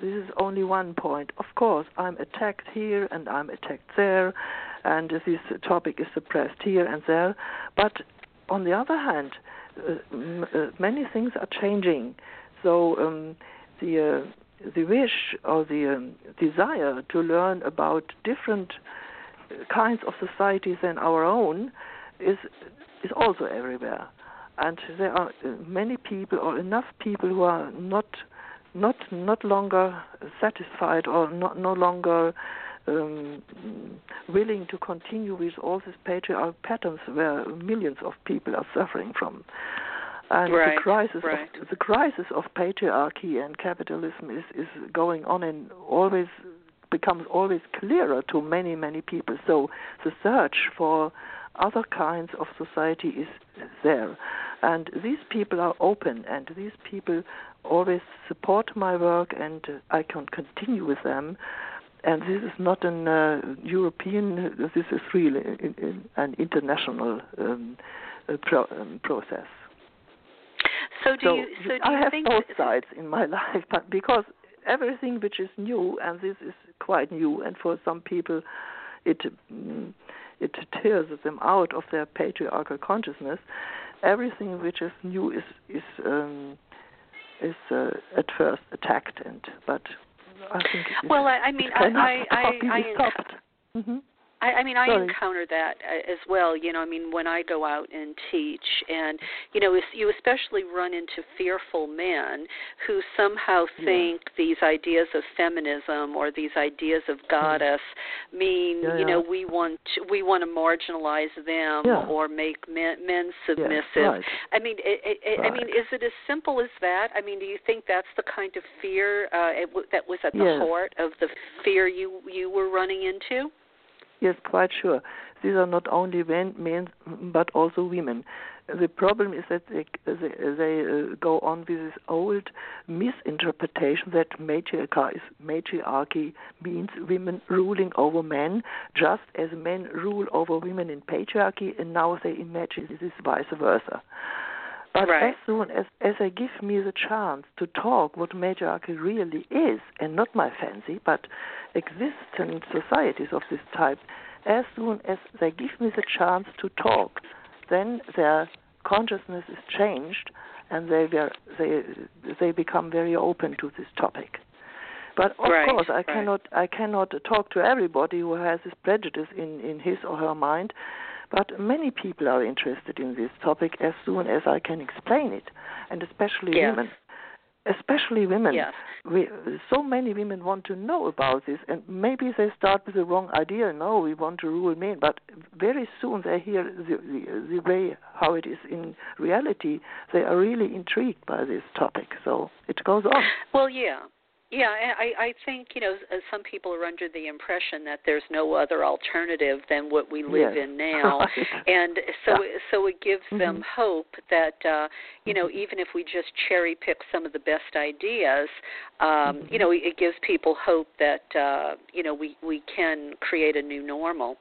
this is only one point. Of course i'm attacked here and i'm attacked there and this topic is suppressed here and there. But on the other hand uh, uh, many things are changing. So um, the uh, the wish or the um, desire to learn about different kinds of societies than our own is is also everywhere, and there are many people or enough people who are not not not longer satisfied or not no longer um, willing to continue with all these patriarchal patterns where millions of people are suffering from. And right, the crisis right. of the crisis of patriarchy and capitalism is, is going on and always becomes always clearer to many, many people. So the search for other kinds of society is there. And these people are open and these people always support my work and I can continue with them and this is not an uh, European. This is really an international um, uh, pro- um, process. So do so you? So do I you have think both sides in my *laughs* life, but because everything which is new, and this is quite new, and for some people, it mm, it tears them out of their patriarchal consciousness. Everything which is new is is um, is uh, at first attacked, and but I think well, I, I mean, I, *laughs* I, I, *laughs* I, mm-hmm. I, I mean, I Sorry. encounter that uh, as well. You know, I mean, when I go out and teach, and you know, you especially run into fearful men who somehow Yeah. think these ideas of feminism or these ideas of goddess mean, Yeah, you know, we want we want to marginalize them Yeah. or make men, men submissive. right. I mean, it, it, I mean, is it as simple as that? I mean, do you think that's the kind of fear uh, it, that was at the heart of the fear you you were running into? Yes, quite sure. These are not only men, but also women. The problem is that they, they, they uh, go on with this old misinterpretation that matriarchy means women ruling over men, just as men rule over women in patriarchy, and now they imagine this is vice versa. But Right. as soon as, as they give me the chance to talk what matriarchy really is, and not my fancy, but existent societies of this type, as soon as they give me the chance to talk, then their consciousness is changed, and they were, they they become very open to this topic. But of Right, course, I right. cannot I cannot talk to everybody who has this prejudice in in his or her mind. But many people are interested in this topic as soon as I can explain it, and especially Yes. women. Especially women. Yes. We, so many women want to know about this, and maybe they start with the wrong idea. No, we want to rule men, but very soon they hear the, the, the way how it is in reality. They are really intrigued by this topic. So it goes on. Well, yeah. Yeah, I, I think you know uh, some people are under the impression that there's no other alternative than what we live Yes. in *laughs* now, and so Yeah. so it gives them Mhm. hope that uh, you know even if we just cherry pick some of the best ideas, um, Mhm. you know it gives people hope that uh, you know we we can create a new normal.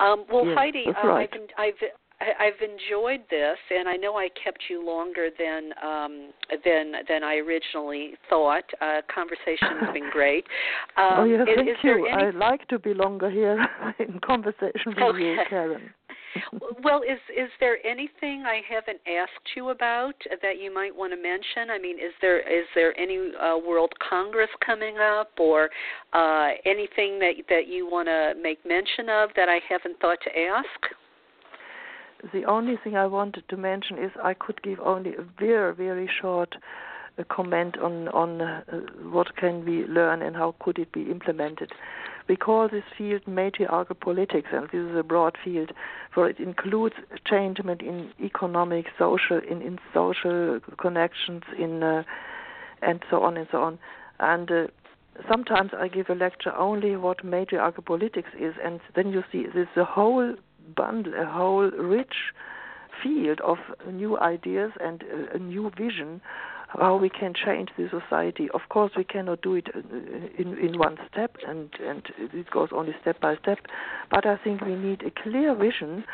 Um, well, Yes, Heide, uh, right. I've been, I've I- I've enjoyed this, and I know I kept you longer than um, than than I originally thought. Uh, conversation has been great. *laughs* Um, oh yeah, thank is there you. any, I like to be longer here *laughs* in conversation with you, Karen. *laughs* well, is is there anything I haven't asked you about that you might want to mention? I mean, is there is there any uh, World Congress coming up, or uh, anything that that you want to make mention of that I haven't thought to ask? The only thing I wanted to mention is I could give only a very, very short uh, comment on on uh, what can we learn and how could it be implemented. We call this field matriarchal politics, and this is a broad field, for it includes changement in economic, social, in, in social connections, in uh, and so on and so on. And uh, sometimes I give a lecture only what matriarchal politics is, and then you see there's a whole bundle, a whole rich field of new ideas and a, new vision how we can change the society. Of course, we cannot do it uh, in in one step, and and it goes only step by step. But I think we need a clear vision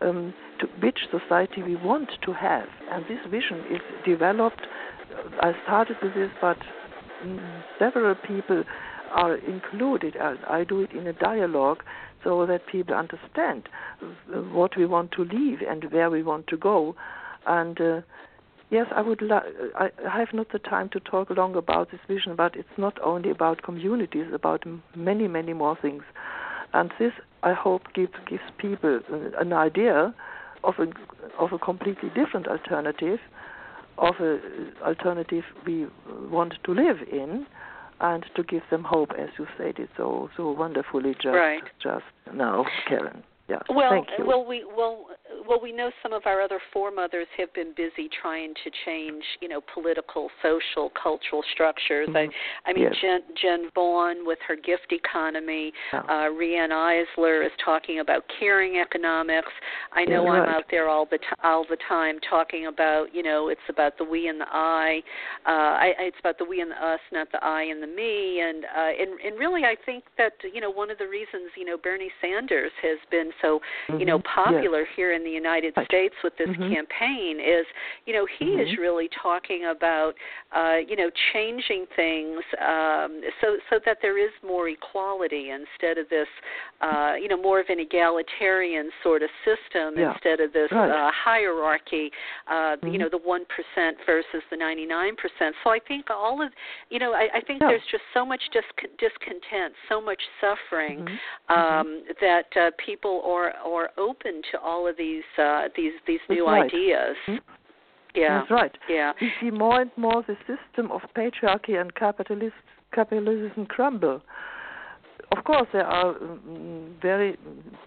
um, to which society we want to have, and this vision is developed. I started with this, but several people are included. I, I do it in a dialogue so that people understand what we want to leave and where we want to go. And uh, yes, I would. I have not the time to talk long about this vision, but it's not only about communities; about many, many more things. And this, I hope, gives gives people an idea of a of a completely different alternative, of a alternative we want to live in, and to give them hope, as you said it so so wonderfully just right. just now, Karen. Yes. Well, Thank you. well, we well well we know some of our other foremothers have been busy trying to change, you know, political, social, cultural structures. Mm-hmm. I, I mean, yes. Jen, Jen Vaughan with her gift economy. Yeah. Uh, Eisler is talking about caring economics. I know Yeah, I'm right. out there all the t- all the time talking about, you know, it's about the we and the I. Uh, I it's about the we and the us, not the I and the me. And uh, and and really, I think that you know one of the reasons you know Bernie Sanders has been so you know Mhm. Yes. popular here in the United. States with this Mhm. campaign is you know he is Mhm. really talking about uh, you know changing things um, so so that there is more equality instead of this uh, you know more of an egalitarian sort of system Yeah. instead of this Right. uh, hierarchy uh, you Mhm. know the one percent versus the ninety nine percent so I think all of you know I, I think Yeah. there's just so much disc- discontent so much suffering Mhm. um, that uh, people are are open to all of these uh, these these That's new right. ideas. Mhm. Yeah, That's right. yeah, We see more and more the system of patriarchy and capitalist, capitalism crumble. Of course, there are um, very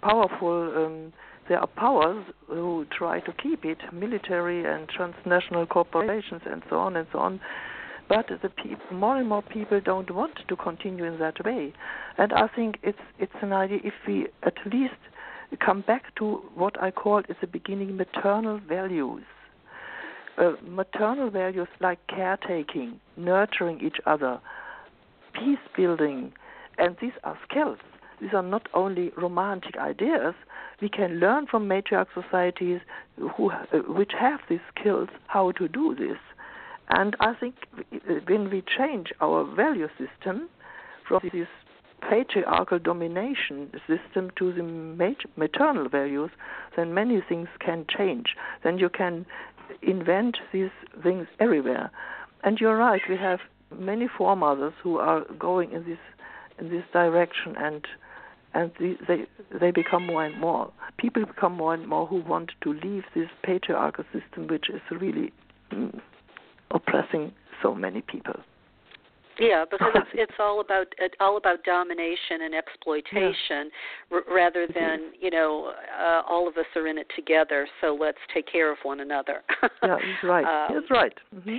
powerful. Um, there are powers who try to keep it, military and transnational corporations, and so on and so on. But the peop- more and more people don't want to continue in that way, and I think it's it's an idea if we at least come back to what I called at the beginning maternal values uh, maternal values like caretaking, nurturing each other, peace building, and these are skills. These are not only romantic ideas. We can learn from matriarch societies who, uh, which have these skills how to do this. And I think when we change our value system from this patriarchal domination system to the mat- maternal values, then many things can change. Then you can invent these things everywhere. And you're right, we have many foremothers who are going in this in this direction and and the, they they become more and more people become more and more who want to leave this patriarchal system which is really mm, oppressing so many people. Yeah, because it's *laughs* it's all about it's all about domination and exploitation, r- rather than you know uh, all of us are in it together. So let's take care of one another. yeah, that's *laughs* right. Um, that's right. hmm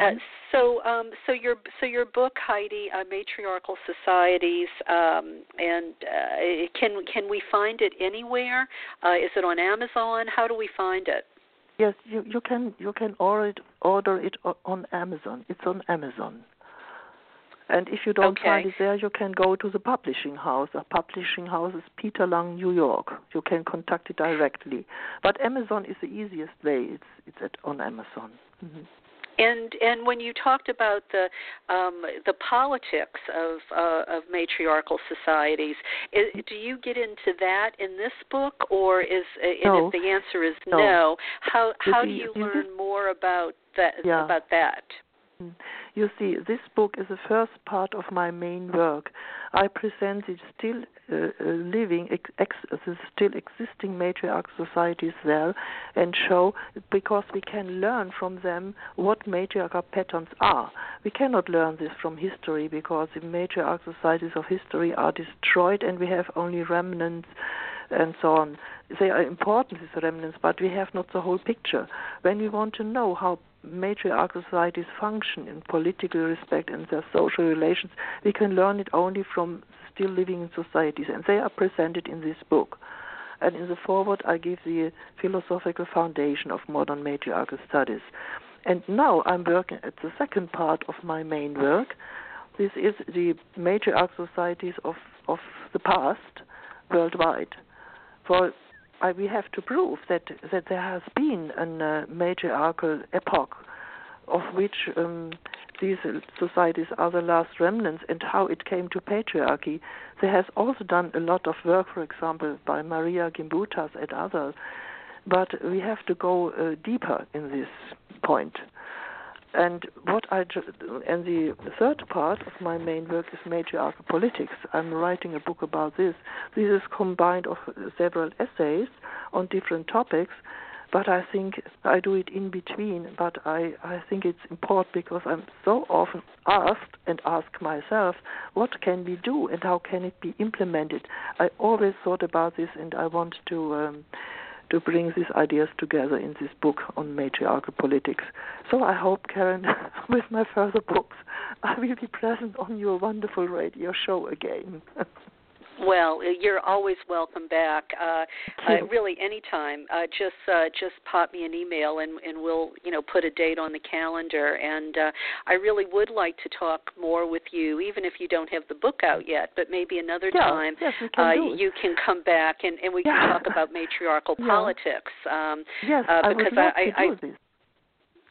Uh, so, um, so your so your book, Heide, uh, Matriarchal Societies, um, and uh, can can we find it anywhere? Uh, is it on Amazon? How do we find it? Yes, you you can you can order it order it on Amazon. It's on Amazon. And if you don't Okay. find it there, you can go to the publishing house. The publishing house is Peter Lang, New York. You can contact it directly. But Amazon is the easiest way. It's it's at, on Amazon. hmm And and when you talked about the um, the politics of uh, of matriarchal societies, is, do you get into that in this book, or is and No. if the answer is No. no, how how do you learn more about that Yeah. about that? You see, this book is the first part of my main work. I present the still uh, uh, living, ex- the still existing matriarch societies there, and show because we can learn from them what matriarchal patterns are. We cannot learn this from history because the matriarch societies of history are destroyed, and we have only remnants and so on. They are important, these remnants, but we have not the whole picture. When we want to know how matriarchal societies function in political respect and their social relations, we can learn it only from still living societies, and they are presented in this book. And in the foreword, I give the philosophical foundation of modern matriarchal studies. And now I'm working at the second part of my main work. This is the matriarchal societies of, of the past worldwide. For I, we have to prove that, that there has been a uh, matriarchal epoch of which um, these societies are the last remnants and how it came to patriarchy. There has also done a lot of work, for example, by Maria Gimbutas and others, but we have to go uh, deeper in this point. And what I ju- and the third part of my main work is matriarchal politics. I'm writing a book about this. This is combined of several essays on different topics, but I think I do it in between. But I, I think it's important because I'm so often asked and ask myself, what can we do and how can it be implemented? I always thought about this and I want to. Um, to bring these ideas together in this book on matriarchal politics. So I hope, Karen, *laughs* with my further books, I will be present on your wonderful radio show again. *laughs* Well, you're always welcome back. Uh, uh, really, anytime. Uh, just uh, just pop me an email, and and we'll you know put a date on the calendar. And uh, I really would like to talk more with you, even if you don't have the book out yet. But maybe another yeah, time yes, uh, you can come back and and we yeah. can talk about matriarchal yeah. politics. Um, yes, uh, I because would love I, to I, do this.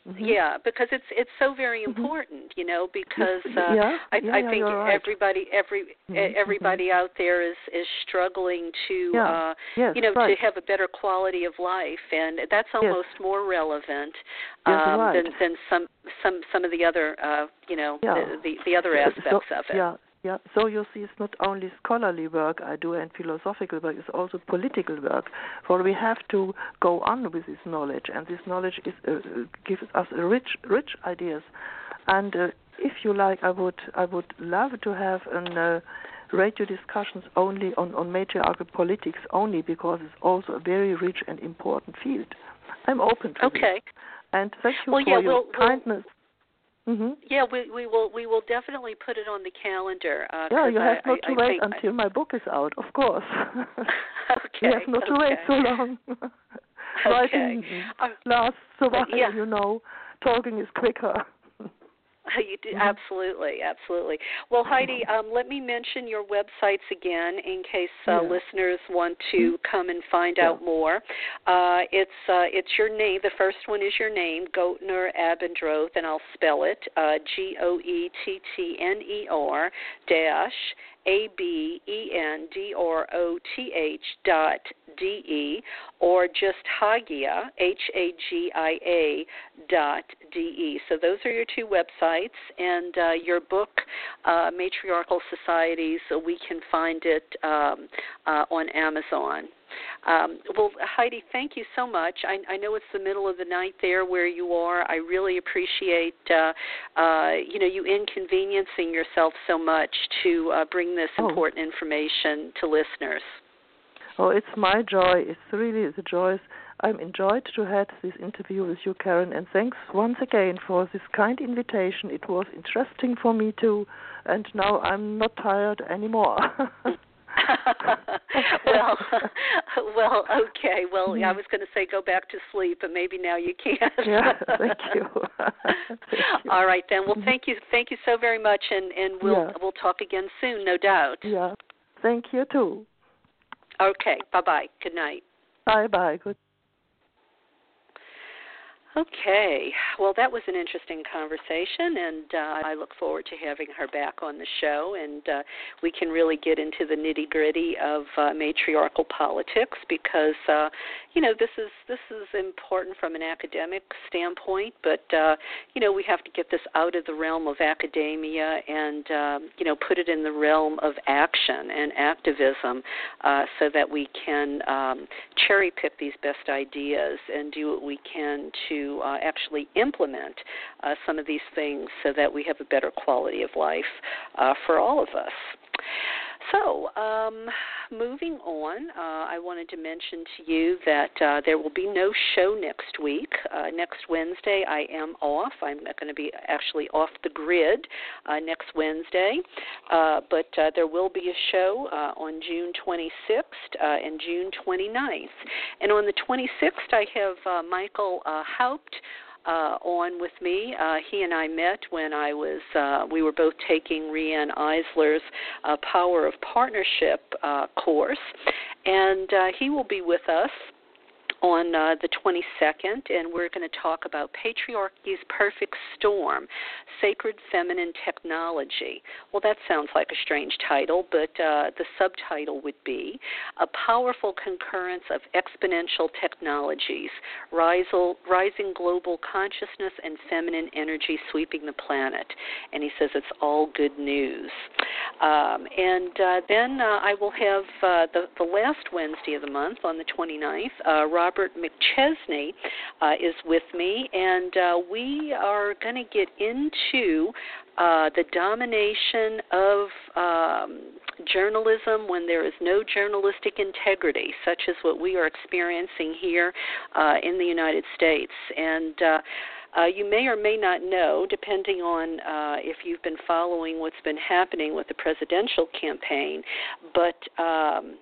Mm-hmm. Yeah, because it's it's so very Mhm. important, you know. Because uh, yeah, I, yeah, I think right. everybody every Mhm, e- everybody out there is is struggling to Yeah, uh, yes, you know right. to have a better quality of life, and that's almost more relevant Yes, um, right. than than some some some of the other uh, you know the, the the other aspects so, of it. Yeah, yeah. So you see, it's not only scholarly work I do and philosophical work; it's also political work. For we have to go on with this knowledge, and this knowledge is uh, gives us rich, rich ideas. And uh, if you like, I would, I would love to have an. Uh, radio discussions only on, on matriarchal politics only because it's also a very rich and important field. I'm open to this. Okay. And thank you Well, for yeah, your we'll- we'll- kindness. hmm Yeah, we we will we will definitely put it on the calendar. Uh, Yeah, you I, have not I, to I wait until my book is out, of course. *laughs* okay. you have not to wait so long. *laughs* Okay. Writing Uh, lasts a while, yeah. you know. Talking is quicker. *laughs* You do, Mhm. absolutely, absolutely. Well, Heide, um, let me mention your websites again in case uh, Yeah. listeners want to come and find Yeah. out more. Uh, it's uh, it's your name. The first one is your name, Goettner Abendroth, and I'll spell it uh, G O E T T N E R dash A B E N D R O T H dot D E, or just Hagia H A G I A dot D E. So those are your two websites, and uh, your book, uh, Matriarchal Societies. uh, We can find it um, uh, on Amazon. Um, well, Heide, thank you so much. I, I know it's the middle of the night there where you are. I really appreciate uh, uh, you know you inconveniencing yourself so much to uh, bring this Oh. important information to listeners. Oh, it's my joy. It's really the joy. I'm enjoyed to have this interview with you, Karen, and thanks once again for this kind invitation. It was interesting for me too, and now I'm not tired anymore. *laughs* *laughs* well, *laughs* well, okay. Well, I was going to say go back to sleep, but maybe now you can't. *laughs* yeah, thank you. Thank you. All right then. Well, Mhm. thank you, thank you so very much, and and we'll Yeah. we'll talk again soon, no doubt. Yeah, thank you too. Okay. Bye bye. Good night. Bye bye. Good. Okay. Well, that was an interesting conversation, and uh, I look forward to having her back on the show, and uh, we can really get into the nitty gritty of uh, matriarchal politics because, uh, you know, this is this is important from an academic standpoint, but uh, you know, we have to get this out of the realm of academia and um, you know put it in the realm of action and activism, uh, so that we can um, cherry pick these best ideas and do what we can to uh, actually implement uh, some of these things so that we have a better quality of life uh, for all of us. So, um, moving on, uh, I wanted to mention to you that uh, there will be no show next week. Uh, next Wednesday, I am off. I'm going to be actually off the grid uh, next Wednesday, uh, but uh, there will be a show on June 26th and June 29th. And on the 26th, I have Michael Haupt uh, on with me. Uh, he and I met when I was uh, we were both taking Riane Eisler's uh, Power of Partnership uh, course, and uh, he will be with us on uh, the 22nd, and we're going to talk about Patriarchy's Perfect Storm Sacred Feminine Technology. Well, that sounds like a strange title, but uh, the subtitle would be A Powerful Concurrence of Exponential Technologies Rising Global Consciousness and Feminine Energy Sweeping the Planet. And he says it's all good news. Um, and uh, then uh, I will have uh, the, the last Wednesday of the month on the 29th, uh, Robert McChesney uh, is with me, and uh, we are going to get into uh, the domination of um, journalism when there is no journalistic integrity, such as what we are experiencing here uh, in the United States. And uh, uh, you may or may not know, depending on uh, if you've been following what's been happening with the presidential campaign, but um,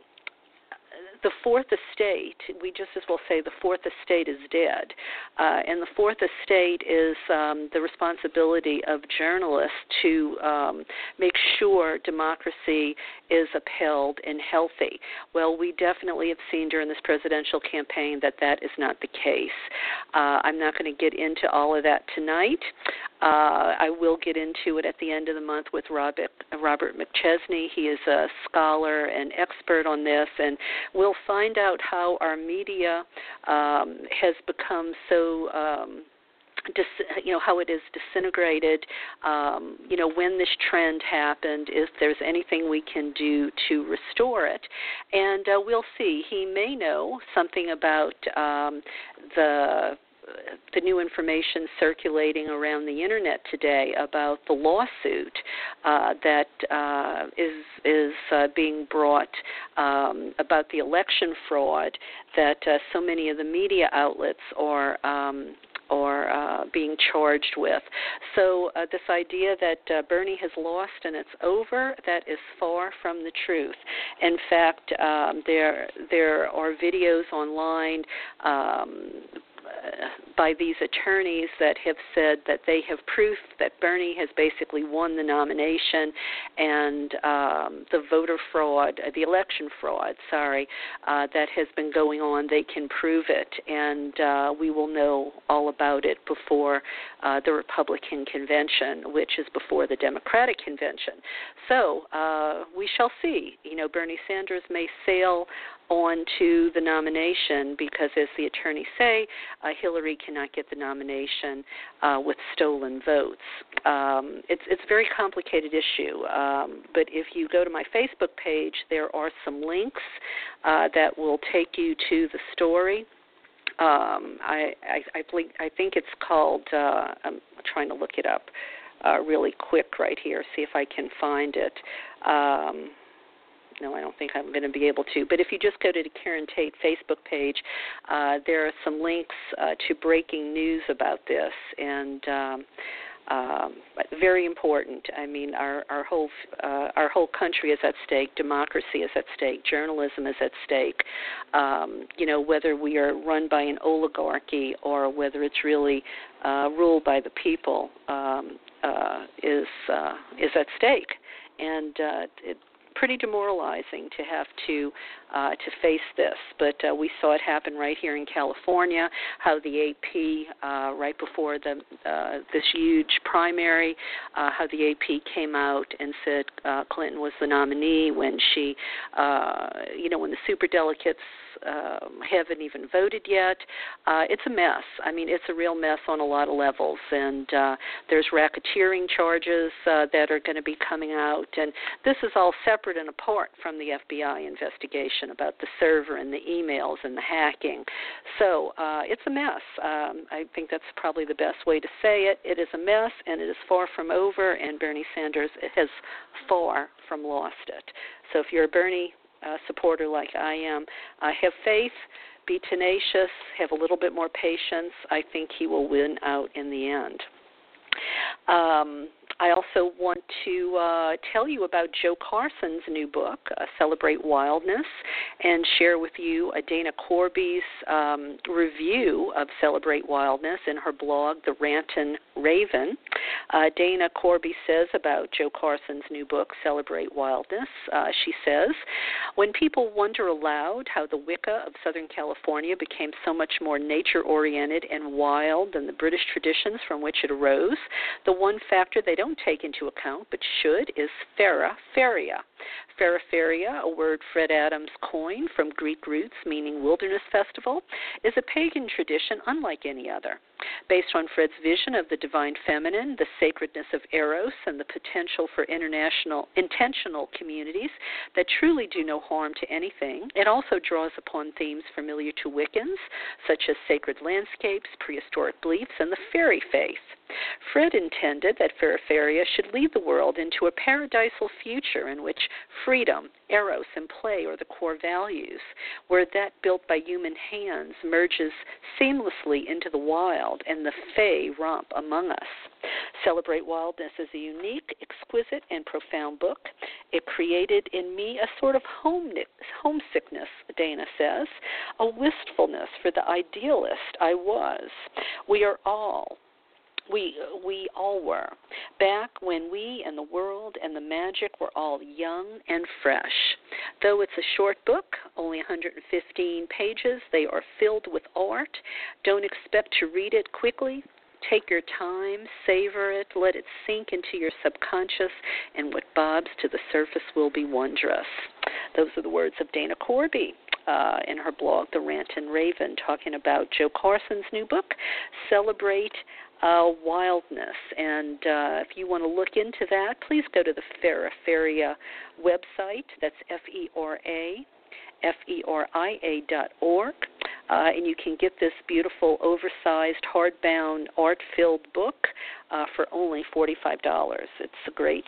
the fourth estate, we just as well say the fourth estate is dead. Uh, and the fourth estate is um, the responsibility of journalists to um, make sure democracy is upheld and healthy. Well, we definitely have seen during this presidential campaign that that is not the case. Uh, I'm not going to get into all of that tonight. Uh, I will get into it at the end of the month with Robert, Robert McChesney. He is a scholar and expert on this, and we'll find out how our media um, has become so. Um, dis- you know how it is disintegrated um, you know when this trend happened if there's anything we can do to restore it and uh, we'll see he may know something about um, the the new information circulating around the internet today about the lawsuit uh, that uh, is is uh, being brought um, about the election fraud that uh, so many of the media outlets are um, or uh, being charged with. So uh, this idea that uh, Bernie has lost and it's over, that is far from the truth. In fact, um, there there are videos online um, by these attorneys that have said that they have proof that Bernie has basically won the nomination and um, the voter fraud, uh, the election fraud, sorry, uh, that has been going on, they can prove it. And uh, we will know all about it before uh, the Republican convention, which is before the Democratic convention. So uh, we shall see. You know, Bernie Sanders may sail on to the nomination because, as the attorneys say, uh, Hillary cannot get the nomination uh, with stolen votes. Um, it's it's a very complicated issue. Um, but if you go to my Facebook page, there are some links uh, that will take you to the story. Um, I, I, I, I think it's called. Uh, I'm trying to look it up uh, really quick right here. See if I can find it. No, I don't think I'm going to be able to. But if you just go to the Karen Tate Facebook page, uh, there are some links uh, to breaking news about this, and um, um, very important. I mean, our our whole uh, our whole country is at stake. Democracy is at stake. Journalism is at stake. Um, you know, whether we are run by an oligarchy or whether it's really uh, ruled by the people um, uh, is uh, is at stake and uh, it, pretty demoralizing to have to uh, to face this. But uh, we saw it happen right here in California. How the AP uh, right before the uh, this huge primary, uh, how the AP came out and said uh, Clinton was the nominee when she, uh, you know, when the super delegates um, haven't even voted yet. Uh, it's a mess. I mean, it's a real mess on a lot of levels, and uh, there's racketeering charges uh, that are going to be coming out, and this is all separate and apart from the FBI investigation about the server and the emails and the hacking. So uh, it's a mess. Um, I think that's probably the best way to say it. It is a mess, and it is far from over. And Bernie Sanders has far from lost it. So if you're a Bernie uh, supporter like I am, uh, have faith be tenacious, have a little bit more patience. I think he will win out in the end. Um, I also want to uh, tell you about Joe Carson's new book, uh, Celebrate Wildness, and share with you uh, Dana Corby's um, review of Celebrate Wildness in her blog, The Rantin Raven. Uh, Dana Corby says about Joe Carson's new book, Celebrate Wildness, uh, she says, When people wonder aloud how the Wicca of Southern California became so much more nature oriented and wild than the British traditions from which it arose, the one factor they don't take into account but should is Fera Feria. Fera Feria, a word Fred Adams coined from Greek roots meaning wilderness festival, is a pagan tradition unlike any other. Based on Fred's vision of the divine feminine, the sacredness of Eros, and the potential for international intentional communities that truly do no harm to anything, it also draws upon themes familiar to Wiccans, such as sacred landscapes, prehistoric beliefs, and the fairy faith. Fred intended that Feraferia should lead the world into a paradisal future in which freedom, eros, and play are the core values, where that built by human hands merges seamlessly into the wild and the fey romp among us. Celebrate Wildness is a unique, exquisite, and profound book. It created in me a sort of homesickness, Dana says, a wistfulness for the idealist I was. We are all we we all were back when we and the world and the magic were all young and fresh. Though it's a short book, only 115 pages, they are filled with art. Don't expect to read it quickly. Take your time, savor it, let it sink into your subconscious, and what bobs to the surface will be wondrous. Those are the words of Dana Corby. Uh, in her blog, The Rant and Raven, talking about Joe Carson's new book, Celebrate uh, wildness. And uh, if you want to look into that, please go to the Feraferia website. That's F E R A F E R I A dot org. Uh, and you can get this beautiful, oversized, hardbound, art filled book uh, for only $45. It's a great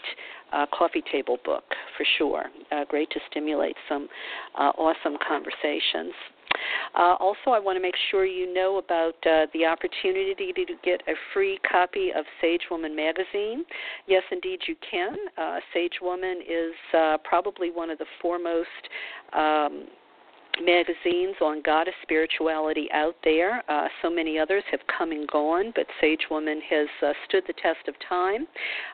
uh, coffee table book for sure. Uh, great to stimulate some uh, awesome conversations. Uh, also, I want to make sure you know about uh, the opportunity to get a free copy of Sage Woman magazine. Yes, indeed, you can. Uh, Sage Woman is uh, probably one of the foremost um, magazines on goddess spirituality out there. Uh, so many others have come and gone, but Sage Woman has uh, stood the test of time.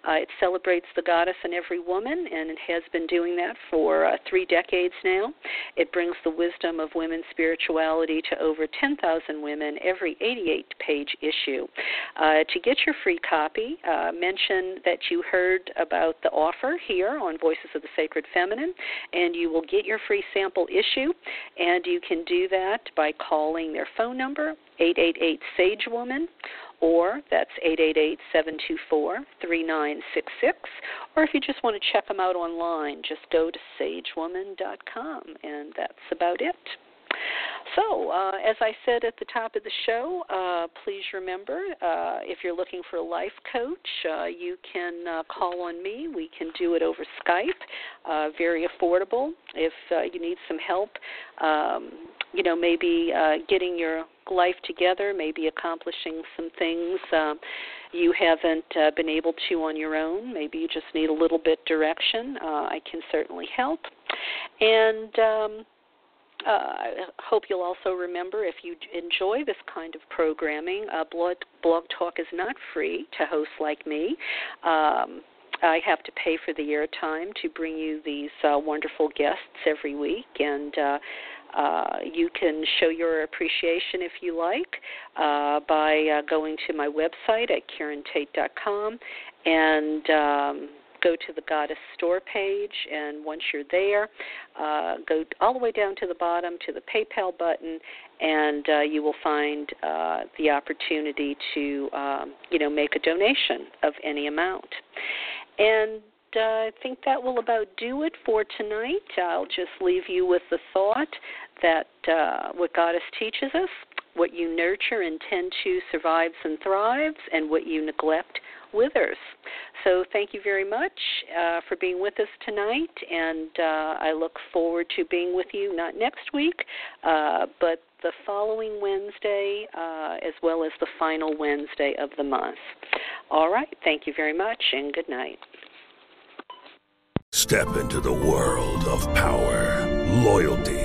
Uh, it celebrates the goddess in every woman, and it has been doing that for uh, three decades now. It brings the wisdom of women's spirituality to over 10,000 women every 88 page issue. Uh, to get your free copy, uh, mention that you heard about the offer here on Voices of the Sacred Feminine, and you will get your free sample issue. And you can do that by calling their phone number, 888 Sage Woman, or that's 888 724 3966. Or if you just want to check them out online, just go to sagewoman.com, and that's about it. So, uh, as I said at the top of the show, uh, please remember uh, if you're looking for a life coach, uh, you can uh, call on me. We can do it over Skype, uh, very affordable. If you need some help, um, you know, maybe getting your life together, maybe accomplishing some things um, you haven't uh, been able to on your own. Maybe you just need a little bit direction. Uh, I can certainly help. And um, uh, I hope you'll also remember if you enjoy this kind of programming, uh, Blog, Blog Talk is not free to hosts like me. Um, I have to pay for the airtime to bring you these uh, wonderful guests every week, and uh, uh, you can show your appreciation if you like uh, by uh, going to my website at KarenTate.com and um, go to the Goddess Store page, and once you're there, uh, go all the way down to the bottom to the PayPal button, and uh, you will find uh, the opportunity to, um, you know, make a donation of any amount. And uh, I think that will about do it for tonight. I'll just leave you with the thought that uh, what Goddess teaches us, what you nurture and tend to survives and thrives, and what you neglect withers. So thank you very much uh, for being with us tonight, and uh, I look forward to being with you not next week, uh, but the following Wednesday, uh, as well as the final Wednesday of the month. All right, thank you very much, and good night. Step into the world of power, loyalty,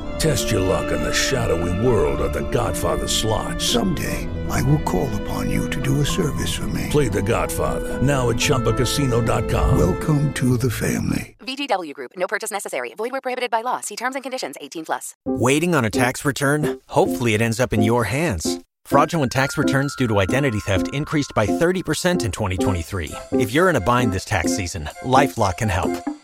Test your luck in the shadowy world of The Godfather slot. Someday, I will call upon you to do a service for me. Play The Godfather now at ChumbaCasino.com. Welcome to the family. VGW Group. No purchase necessary. Void where prohibited by law. See terms and conditions. 18 plus. Waiting on a tax return? Hopefully, it ends up in your hands. Fraudulent tax returns due to identity theft increased by 30% in 2023. If you're in a bind this tax season, LifeLock can help.